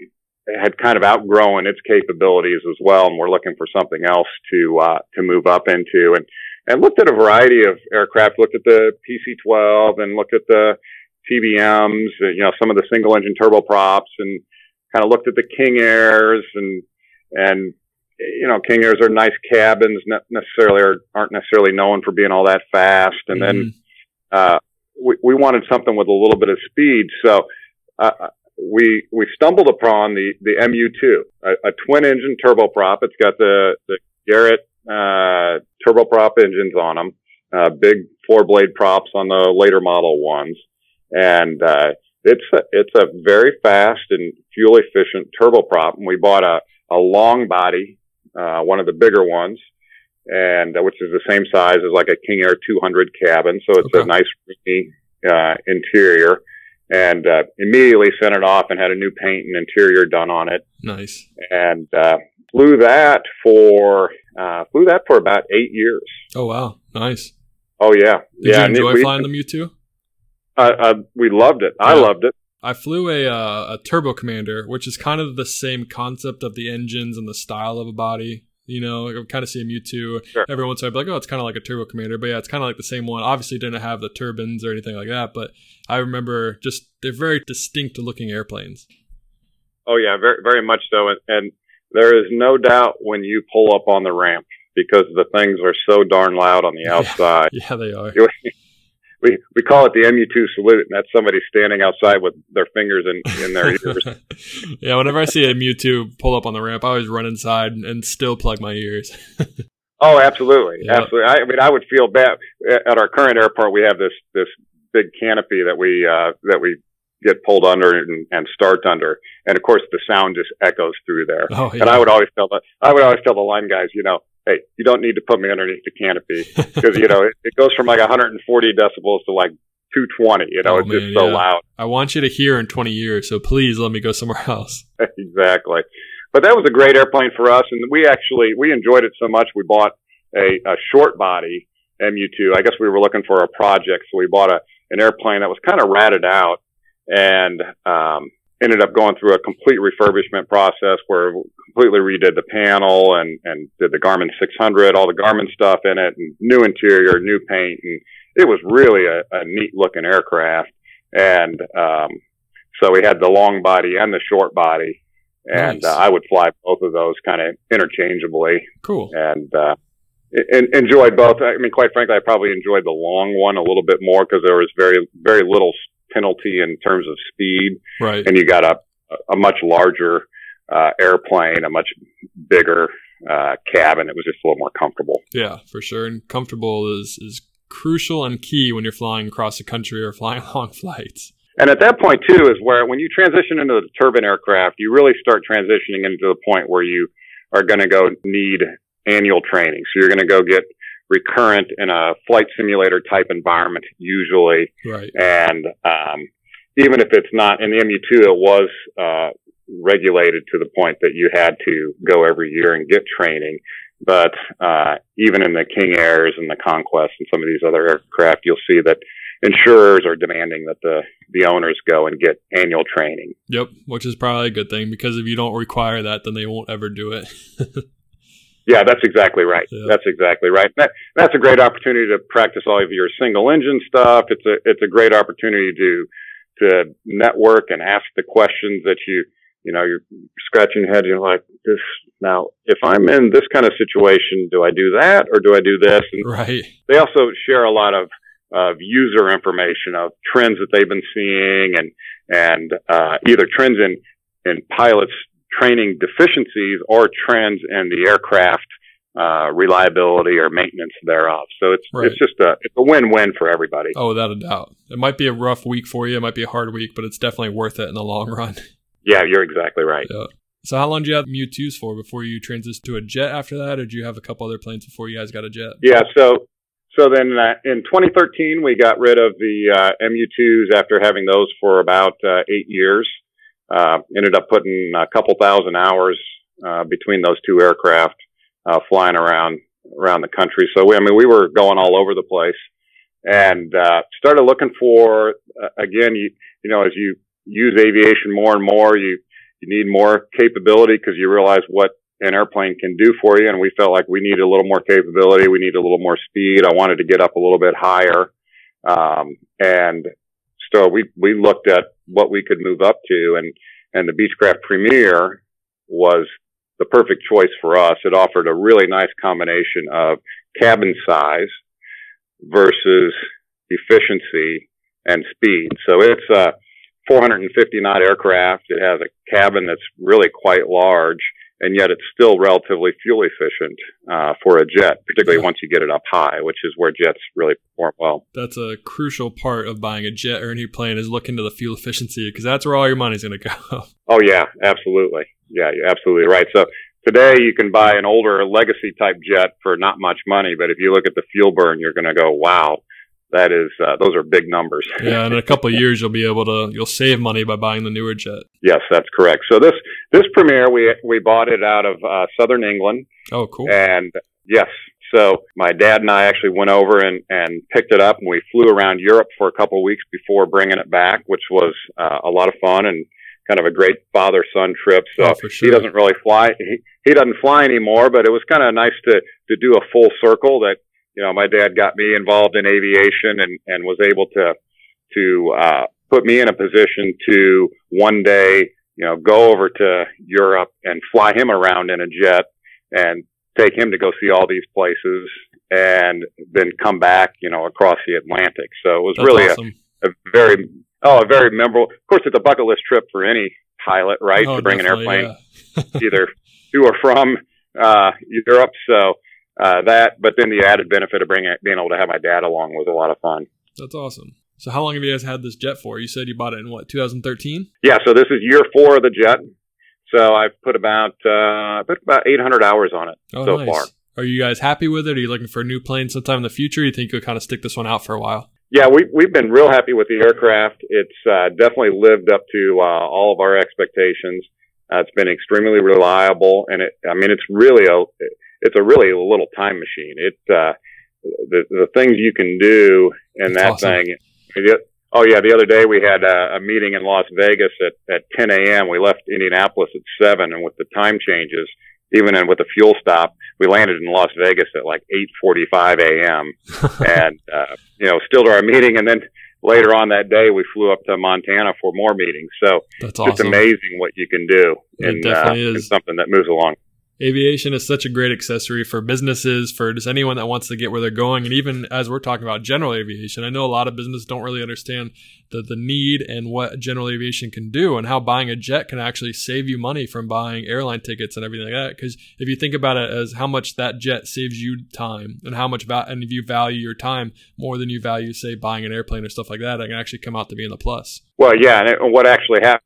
had kind of outgrown its capabilities as well, and we're looking for something else to uh, to move up into, and and looked at a variety of aircraft. Looked at the PC-12 and looked at the TBMs, you know, some of the single engine turboprops, and kind of looked at the King Airs and and you know, King Airs are nice cabins, not necessarily are, aren't necessarily known for being all that fast. And Mm-hmm. then uh, we we wanted something with a little bit of speed, so. Uh, we we stumbled upon the the MU2, a, a twin engine turboprop. It's got the the Garrett uh, turboprop engines on them, uh, big four blade props on the later model ones, and uh, it's a, it's a very fast and fuel efficient turboprop. And we bought a a long body, uh, one of the bigger ones, and uh, which is the same size as like a King Air 200 cabin. So it's Okay. a nice roomy, uh, interior. And uh, immediately sent it off and had a new paint and interior done on it Nice. and uh, flew that for uh, flew that for about eight years. Oh wow, nice. Oh yeah, Did yeah. you enjoy we, flying the MU2? Uh, uh, we loved it. I Yeah. loved it. I flew a uh, a Turbo Commander, which is kind of the same concept of the engines and the style of a body. You know, kind of see a MU2. Sure. Every once in a while, I'd be like, oh, it's kind of like a Turbo Commander, but yeah, it's kind of like the same one. Obviously, it didn't have the turbines or anything like that, but I remember just they're very distinct looking airplanes. Oh yeah, very very much so. And, and there is no doubt when you pull up on the ramp because the things are so darn loud on the <laughs> Yeah. outside. Yeah, they are. We we call it the MU2 salute, and that's somebody standing outside with their fingers in in their <laughs> ears. yeah, whenever I see a MU2 pull up on the ramp, I always run inside and still plug my ears. <laughs> Oh, absolutely, absolutely. I, I mean, I would feel bad at our current airport. We have this this big canopy that we uh, that we get pulled under and, and start under, and of course the sound just echoes through there. oh yeah. And I would always tell the I would always tell the line guys, you know, hey, you don't need to put me underneath the canopy <laughs> because you know it, it goes from like 140 decibels to like 220. You know, Oh, it's man, just so yeah. loud. I want you to hear in 20 years, so please let me go somewhere else. <laughs> exactly. But that was a great airplane for us, and we actually we enjoyed it so much we bought a, a short body MU2. I guess we were looking for a project, so we bought a an airplane that was kind of ratted out, and um, ended up going through a complete refurbishment process where we completely redid the panel and and did the Garmin 600, all the Garmin stuff in it, and new interior, new paint, and it was really a, a neat looking aircraft. And um, so we had the long body and the short body and Nice. uh, I would fly both of those kind of interchangeably Cool. and uh, en- enjoyed both. I mean, quite frankly, I probably enjoyed the long one a little bit more because there was very very little penalty in terms of speed, Right. and you got a a much larger uh, airplane, a much bigger uh, cabin. It was just a little more comfortable. Yeah, for sure. And comfortable is is crucial and key when you're flying across the country or <laughs> flying long flights. And at that point too is where when you transition into the turbine aircraft, you really start transitioning into the point where you are going to go need annual training. So you're going to go get recurrent in a flight simulator type environment usually. Right. And, um, even if it's not in the MU2, it was, uh, regulated to the point that you had to go every year and get training. But, uh, even in the King Airs and the Conquest and some of these other aircraft, you'll see that insurers are demanding that the, the owners go and get annual training. Yep. Which is probably a good thing because if you don't require that, then they won't ever do it. <laughs> Yeah, that's exactly right. Yeah. That's exactly right. That, that's a great opportunity to practice all of your single engine stuff. It's a it's a great opportunity to to network and ask the questions that you you know you're scratching your head. You're like this now. If I'm in this kind of situation, do I do that or do I do this? And right. they also share a lot of of user information of trends that they've been seeing and and uh, either trends in in pilots training deficiencies or trends in the aircraft uh, reliability or maintenance thereof. So it's Right. it's just a it's a win win for everybody. Oh, without a doubt. It might be a rough week for you. It might be a hard week, but it's definitely worth it in the long run. <laughs> Yeah, you're exactly right. Yeah. So how long did you have MU2's for before you transitioned to a jet after that, or did you have a couple other planes before you guys got a jet? Yeah, so So then uh, in 2013, we got rid of the uh, MU2s after having those for about uh, eight years. Uh, ended up putting a couple thousand hours uh, between those two aircraft uh, flying around around the country. So we, I mean, we were going all over the place, and started looking for again. You, you know, as you use aviation more and more, you you need more capability because you realize what an airplane can do for you. And we felt like we needed a little more capability. We needed a little more speed. I wanted to get up a little bit higher. Um, and so we, we looked at what we could move up to and, and the Beechcraft Premier was the perfect choice for us. It offered a really nice combination of cabin size versus efficiency and speed. So it's a 450 knot aircraft. It has a cabin that's really quite large and yet it's still relatively fuel efficient uh, for a jet, particularly once you get it up high, which is where jets really perform well. That's a crucial part of buying a jet or any plane is looking to the fuel efficiency because that's where all your money's going to go. <laughs> oh yeah, absolutely. Yeah, you're absolutely right. So today you can buy an older legacy type jet for not much money, but if you look at the fuel burn, you're going to go, wow, that is uh, those are big numbers. <laughs> yeah, in a couple of years you'll be able to you'll save money by buying the newer jet. Yes, that's correct. So this this Premier we we bought it out of uh, Southern England. Oh, cool. And yes, so my dad and I actually went over and and picked it up, and we flew around Europe for a couple of weeks before bringing it back, which was uh, a lot of fun and kind of a great father son trip. So oh, sure. he doesn't really fly. He, he doesn't fly anymore, but it was kind of nice to to do a full circle that you know, my dad got me involved in aviation and, and was able to, to, uh, put me in a position to one day, you know, go over to Europe and fly him around in a jet and take him to go see all these places and then come back, you know, across the Atlantic. So it was That's really awesome. a, a very, oh, a very memorable, of course, it's a bucket list trip for any pilot, right? Oh, to bring an airplane yeah. <laughs> either to or from, uh, Europe. So, uh, that, but then the added benefit of bringing being able to have my dad along was a lot of fun. That's awesome. So how long have you guys had this jet for? You said you bought it in what 2013? Yeah, so this is year four of the jet. So I've put about uh, put about 800 hours on it oh, so nice. far. Are you guys happy with it? Are you looking for a new plane sometime in the future? You think you'll kind of stick this one out for a while? Yeah, we, we've been real happy with the aircraft. It's uh, definitely lived up to uh, all of our expectations. Uh, it's been extremely reliable, and it, I mean, it's really a it's a really little time machine. It uh, the the things you can do in that awesome. thing. It, oh yeah, the other day we had a, a meeting in Las Vegas at at 10 a.m. We left Indianapolis at seven, and with the time changes, even in with the fuel stop, we landed in Las Vegas at like 8:45 a.m. <laughs> and uh, you know still to our meeting, and then later on that day we flew up to Montana for more meetings. So That's it's amazing what you can do It in, uh, definitely in something that moves along. Aviation is such a great accessory for businesses, for just anyone that wants to get where they're going. And even as we're talking about general aviation, I know a lot of businesses don't really understand the, the need and what general aviation can do and how buying a jet can actually save you money from buying airline tickets and everything like that. Because if you think about it as how much that jet saves you time and how much va- and if you value your time more than you value, say, buying an airplane or stuff like that, it can actually come out to be in the plus. Well, yeah, and what actually happens,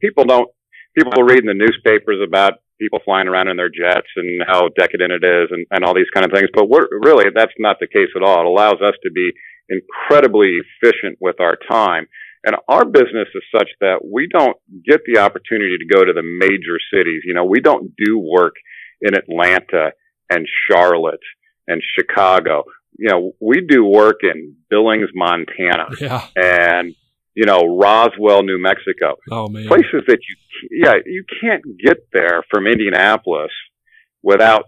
people don't, people read in the newspapers about people flying around in their jets and how decadent it is and, and all these kind of things. But we're really, that's not the case at all. It allows us to be incredibly efficient with our time. And our business is such that we don't get the opportunity to go to the major cities. You know, we don't do work in Atlanta and Charlotte and Chicago. You know, we do work in Billings, Montana Yeah. and you know Roswell, New Mexico, Oh, man. places that you yeah you can't get there from Indianapolis without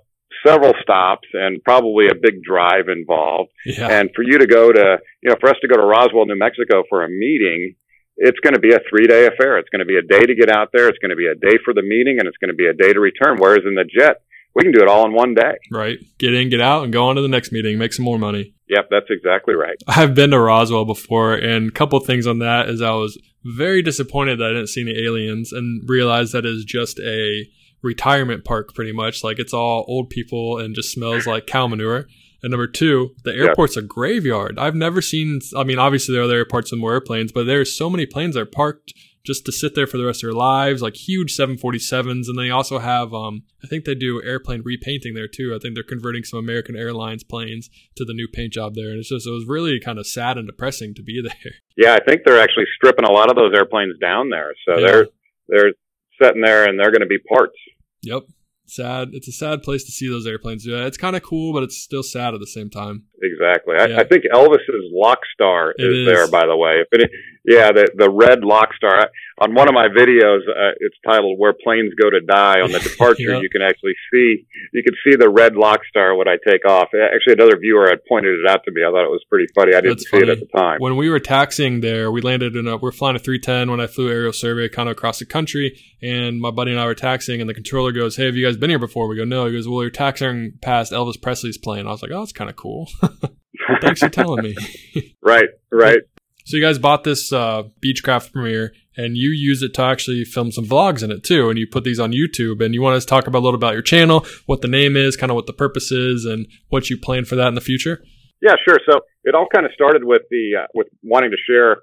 several stops and probably a big drive involved. Yeah. And for you to go to you know for us to go to Roswell, New Mexico for a meeting, it's going to be a three day affair. It's going to be a day to get out there. It's going to be a day for the meeting, and it's going to be a day to return. Whereas in the jet, we can do it all in one day. Right. Get in, get out, and go on to the next meeting, make some more money. Yep, that's exactly right. I've been to Roswell before, and a couple things on that is I was very disappointed that I didn't see any aliens and realized that is just a retirement park pretty much. Like it's all old people and just smells like cow manure. And number two, the Yeah. airport's a graveyard. I've never seen, I mean, obviously there are other parts with more airplanes, but there's so many planes that are parked just to sit there for the rest of their lives, like huge 747s. And they also have, um, I think they do airplane repainting there too. I think they're converting some American Airlines planes to the new paint job there. And it's just, it was really kind of sad and depressing to be <laughs> there. Yeah, I think they're actually stripping a lot of those airplanes down there. So yeah. they're, they're sitting there and they're going to be parts. Yep sad. It's a sad place to see those airplanes. Yeah, it's kind of cool, but it's still sad at the same time. Exactly. I, yeah. I think Elvis's Lockstar is, is, there, by the way. If it, yeah, the the red Lockstar on one of my videos. Uh, it's titled "Where Planes Go to Die." On the <laughs> departure, you can actually see you can see the red Lockstar when I take off. Actually, another viewer had pointed it out to me. I thought it was pretty funny. I didn't That's see funny. it at the time. When we were taxiing there, we landed in a. We're flying a 310 when I flew aerial survey kind of across the country, and my buddy and I were taxiing, and the controller goes, "Hey, have you guys been here before?" We go, "No." He goes, "Well, you're taxiing past Elvis Presley's plane." I was like, "Oh, that's kind of cool." <laughs> Thanks for telling me. <laughs> right, right. So you guys bought this uh, Beechcraft Premier, and you use it to actually film some vlogs in it too, and you put these on YouTube. And you want us to talk about a little about your channel, what the name is, kind of what the purpose is, and what you plan for that in the future. Yeah, sure. So it all kind of started with the uh, with wanting to share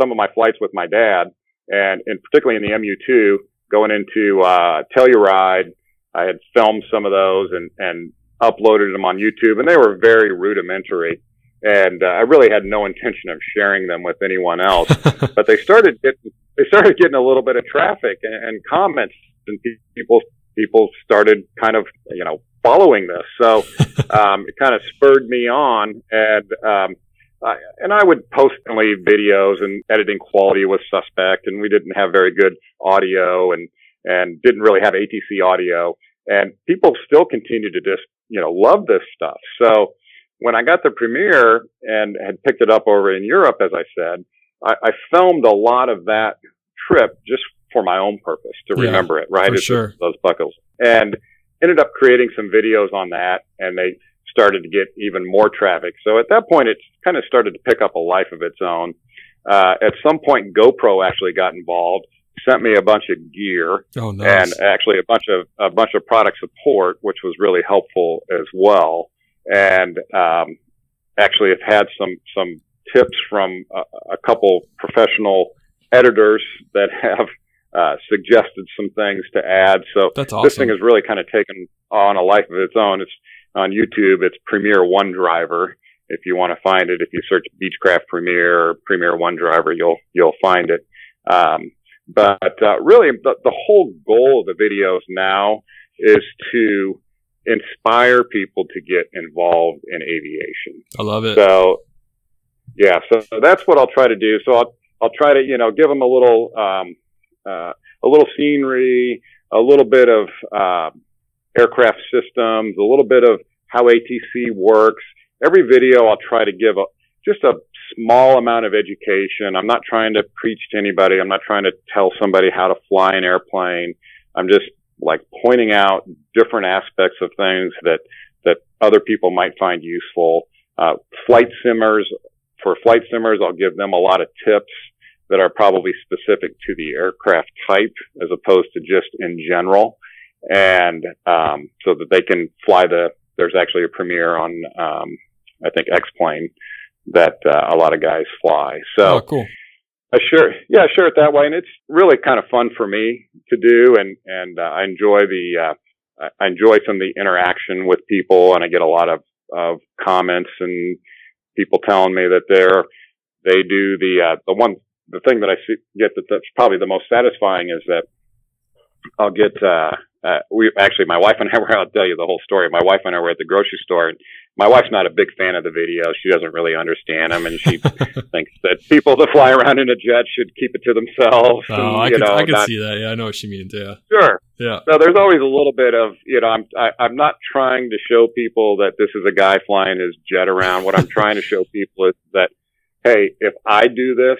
some of my flights with my dad, and, and particularly in the MU2, going into uh, Telluride. I had filmed some of those and and uploaded them on YouTube, and they were very rudimentary and uh, I really had no intention of sharing them with anyone else. <laughs> but they started getting they started getting a little bit of traffic and, and comments, and people people started kind of you know following this. So <laughs> um, it kind of spurred me on, and um, I, and I would post only videos, and editing quality was suspect, and we didn't have very good audio, and and didn't really have ATC audio, and people still continue to just you know love this stuff. So when I got the Premier and had picked it up over in Europe, as I said, I, I filmed a lot of that trip just for my own purpose to yeah, remember it, right? For sure. Those buckles. And ended up creating some videos on that and they started to get even more traffic. So at that point, it kind of started to pick up a life of its own. Uh, at some point, GoPro actually got involved, sent me a bunch of gear oh, nice. and actually a bunch of, a bunch of product support, which was really helpful as well and um, actually have had some some tips from a, a couple professional editors that have uh, suggested some things to add. So awesome. this thing has really kind of taken on a life of its own. It's on YouTube. It's Premier1Driver. If you want to find it, if you search Beechcraft Premier or Premier1Driver, you'll you'll find it. Um, but uh, really, the, the whole goal of the videos now is to inspire people to get involved in aviation. I love it. So, yeah, so, so that's what I'll try to do. So I'll I'll try to you know give them a little um, uh, a little scenery, a little bit of uh, aircraft systems, a little bit of how ATC works. Every video I'll try to give a just a small amount of education. I'm not trying to preach to anybody. I'm not trying to tell somebody how to fly an airplane. I'm just like pointing out different aspects of things that that other people might find useful. Uh, flight simmers for flight simmers, I'll give them a lot of tips that are probably specific to the aircraft type as opposed to just in general, and um, so that they can fly the. There's actually a Premier on um, I think X-Plane that uh, a lot of guys fly. So oh, cool. I share, yeah, I share it that way, and it's really kind of fun for me to do, and and uh, I enjoy the uh, I enjoy some of the interaction with people, and I get a lot of of comments and people telling me that they're they do the uh, the one the thing that I see, get that that's probably the most satisfying is that I'll get uh, uh, we actually, my wife and I <laughs> were. I'll tell you the whole story. My wife and I were at the grocery store, and my wife's not a big fan of the videos. She doesn't really understand them, and she <laughs> thinks that people that fly around in a jet should keep it to themselves. Oh, and, I can, know, I can not, see that. Yeah, I know what she means. Yeah, sure. Yeah. So there's always a little bit of, you know, I'm I, am i am not trying to show people that this is a guy flying his jet around. What I'm trying to show people is that, hey, if I do this,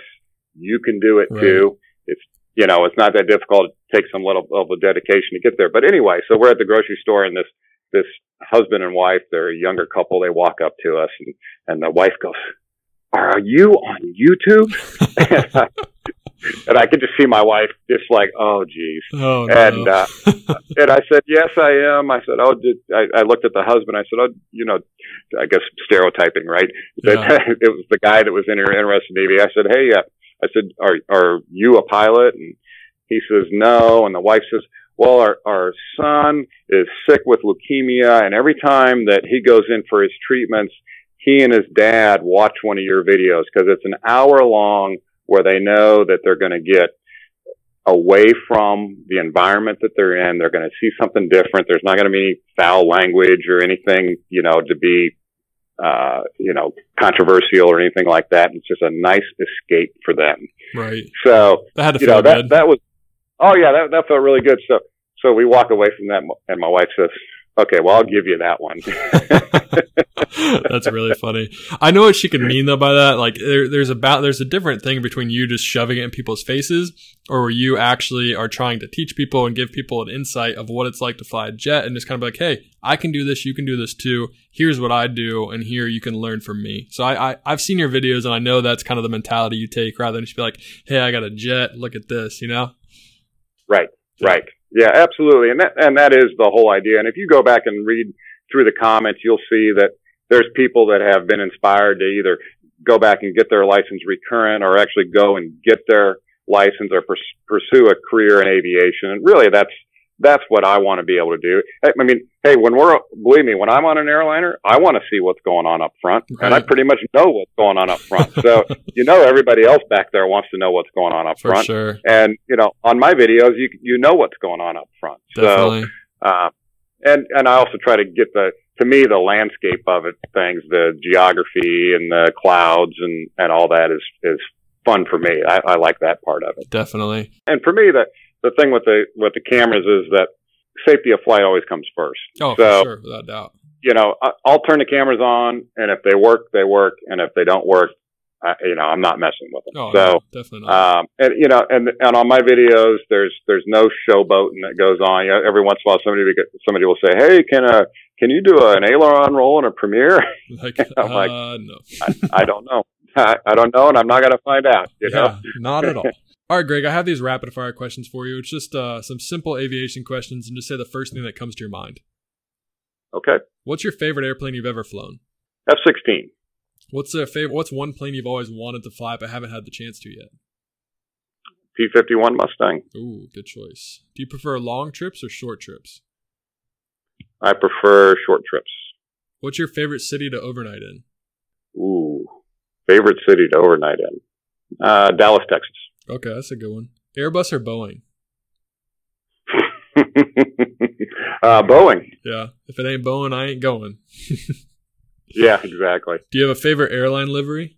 you can do it right. too. You know, it's not that difficult. It takes some little of a dedication to get there. But anyway, so we're at the grocery store and this, this husband and wife, they're a younger couple. They walk up to us and, and the wife goes, are you on YouTube? <laughs> and I could just see my wife just like, oh, geez. Oh, no. And, uh, and I said, yes, I am. I said, oh, did, I, I looked at the husband. I said, oh, you know, I guess stereotyping, right? Yeah. <laughs> it was the guy that was in, interested in Navy. I said, hey, uh, I said, are, are you a pilot? And he says, no. And the wife says, well, our, our son is sick with leukemia. And every time that he goes in for his treatments, he and his dad watch one of your videos because it's an hour long where they know that they're going to get away from the environment that they're in. They're going to see something different. There's not going to be any foul language or anything, you know, to be, uh, you know, controversial or anything like that. It's just a nice escape for them. Right. So, That had to you feel know, that, good. that was, oh yeah, that, that felt really good. So, so we walk away from that and my wife says, okay, well, I'll give you that one. <laughs> That's really funny. I know what she could mean though by that. Like there, there's about there's a different thing between you just shoving it in people's faces, or where you actually are trying to teach people and give people an insight of what it's like to fly a jet, and just kind of be like, hey, I can do this, you can do this too. Here's what I do, and here you can learn from me. So I, I I've seen your videos, and I know that's kind of the mentality you take, rather than just be like, hey, I got a jet, look at this, you know? Right, right. Yeah, absolutely. And that, and that is the whole idea. And if you go back and read through the comments, you'll see that there's people that have been inspired to either go back and get their license recurrent or actually go and get their license or pers- pursue a career in aviation. And really that's, that's what I want to be able to do. I mean, hey, when we're, believe me, when I'm on an airliner, I want to see what's going on up front and I pretty much know what's going on up front. So, <laughs> you know, everybody else back there wants to know what's going on up For front. sure, And, you know, on my videos, you, you know what's going on up front. So, definitely. uh, and and I also try to get the to me the landscape of it things the geography and the clouds and and all that is is fun for me. I, I like that part of it. definitely. And for me, the the thing with the with the cameras is that safety of flight always comes first. Oh, So- for sure, without doubt. You know, I, I'll turn the cameras on, and if they work, they work, and if they don't work, I, you know, I'm not messing with them. Oh, so. no, definitely not. Um, and you know, and and on my videos, there's there's no showboating that goes on. You know, every once in a while, somebody somebody will say, "Hey, can uh can you do an aileron roll in a Premier?" <laughs> like, <laughs> I'm like, uh, no. I don't know. <laughs> I, I don't know, and I'm not going to find out. You know. Yeah, not at all. All right, Greg, I have these rapid fire questions for you. It's just uh, some simple aviation questions and just say the first thing that comes to your mind. Okay. What's your favorite airplane you've ever flown? F-16. What's a favorite? What's one plane you've always wanted to fly but haven't had the chance to yet? P-51 Mustang. Ooh, good choice. Do you prefer long trips or short trips? I prefer short trips. What's your favorite city to overnight in? Ooh. Favorite city to overnight in? Uh, Dallas, Texas. Okay, that's a good one. Airbus or Boeing? <laughs> uh, Boeing. Yeah, if it ain't Boeing, I ain't going. <laughs> Yeah, exactly. Do you have a favorite airline livery?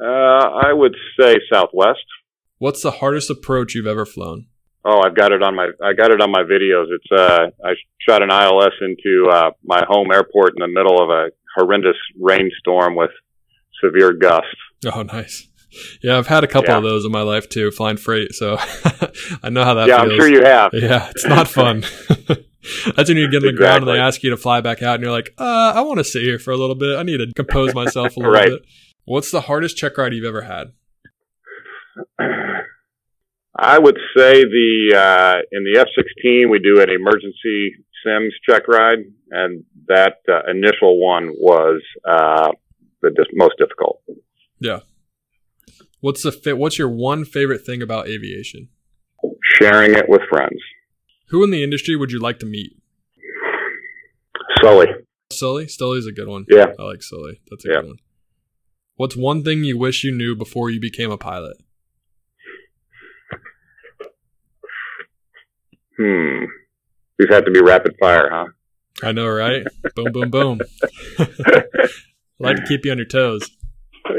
Uh, I would say Southwest. What's the hardest approach you've ever flown? Oh, I've got it on my I got it on my videos. It's uh I shot an ILS into uh my home airport in the middle of a horrendous rainstorm with severe gusts. Oh, nice. Yeah, I've had a couple Yeah. of those in my life too, flying freight. So <laughs> I know how that yeah, feels. I'm sure you have. <laughs> Yeah, it's not fun. <laughs> That's when you get on the ground and they ask you to fly back out, and you're like, uh, I want to sit here for a little bit. I need to compose myself a little Right. bit. What's the hardest check ride you've ever had? <clears throat> I would say the uh in the F16 we do an emergency sims check ride and that uh, initial one was uh the dis- most difficult. What's the fa- What's your one favorite thing about aviation? Sharing it with friends. Who in the industry would you like to meet? Sully. Sully. Sully's a good one. Yeah. I like Sully. That's a Yeah. good one. What's one thing you wish you knew before you became a pilot? Hmm. These have to be rapid fire, huh? I know, right? boom, boom, boom. <laughs> <laughs> Like to keep you on your toes.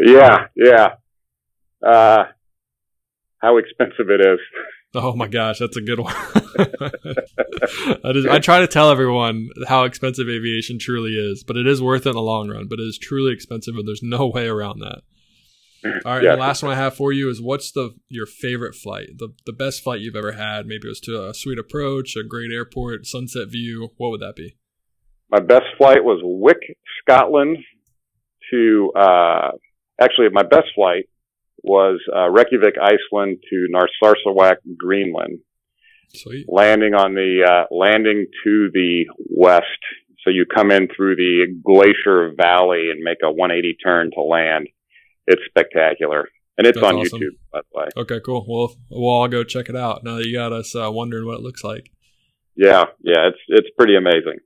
Yeah, yeah. Uh, how expensive it is. Oh my gosh, that's a good one. <laughs> I, just, I try to tell everyone how expensive aviation truly is, but it is worth it in the long run. But it is truly expensive, and there's no way around that. All right, Yeah. the last one I have for you is what's the your favorite flight, the the best flight you've ever had? Maybe it was to a sweet approach, a great airport, sunset view. What would that be? My best flight was Wick, Scotland to, uh, actually my best flight was, uh, Reykjavik, Iceland to Narsarsuaq, Greenland, Sweet. landing on the, uh, landing to the west. So you come in through the glacier valley and make a 180 turn to land. It's spectacular. and it's That's on awesome. YouTube, by the way. Okay, cool. Well, we'll all go check it out. Now that you got us uh, wondering what it looks like. Yeah, yeah, it's it's pretty amazing.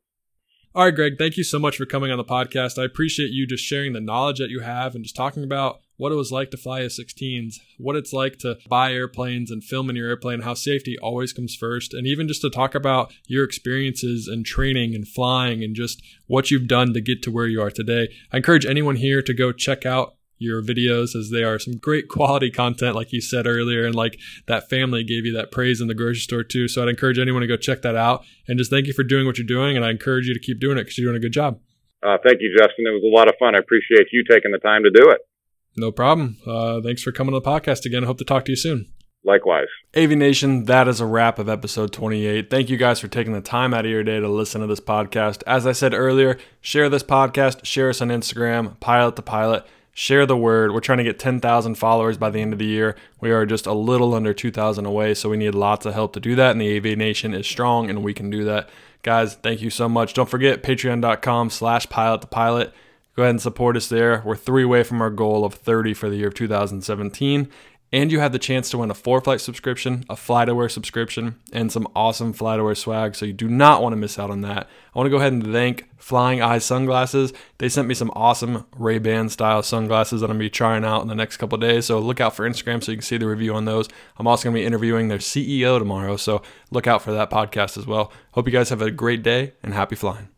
All right, Greg, thank you so much for coming on the podcast. I appreciate you just sharing the knowledge that you have and just talking about what it was like to fly a 16s, what it's like to buy airplanes and film in your airplane, how safety always comes first, and even just to talk about your experiences and training and flying and just what you've done to get to where you are today. I encourage anyone here to go check out your videos as they are some great quality content, like you said earlier. And like that family gave you that praise in the grocery store too. So I'd encourage anyone to go check that out and just thank you for doing what you're doing. And I encourage you to keep doing it because you're doing a good job. Uh, thank you, Justin. It was a lot of fun. I appreciate you taking the time to do it. No problem. Uh, thanks for coming to the podcast again. I hope to talk to you soon. Likewise. Aviation, that is a wrap of episode 28. Thank you guys for taking the time out of your day to listen to this podcast. As I said earlier, share this podcast, share us on Instagram, Pilot to Pilot share the word. We're trying to get 10,000 followers by the end of the year. We are just a little under 2,000 away, so we need lots of help to do that. And the AV Nation is strong, and we can do that. Guys, thank you so much. Don't forget patreon.com slash Pilot to Pilot. Go ahead and support us there. We're three away from our goal of 30 for the year of 2017 and you have the chance to win a ForeFlight subscription, a FlightAware subscription, and some awesome FlightAware swag. So you do not want to miss out on that. I want to go ahead and thank Flying Eye Sunglasses. They sent me some awesome Ray-Ban style sunglasses that I'm going to be trying out in the next couple days. So look out for Instagram so you can see the review on those. I'm also going to be interviewing their CEO tomorrow. So look out for that podcast as well. Hope you guys have a great day and happy flying.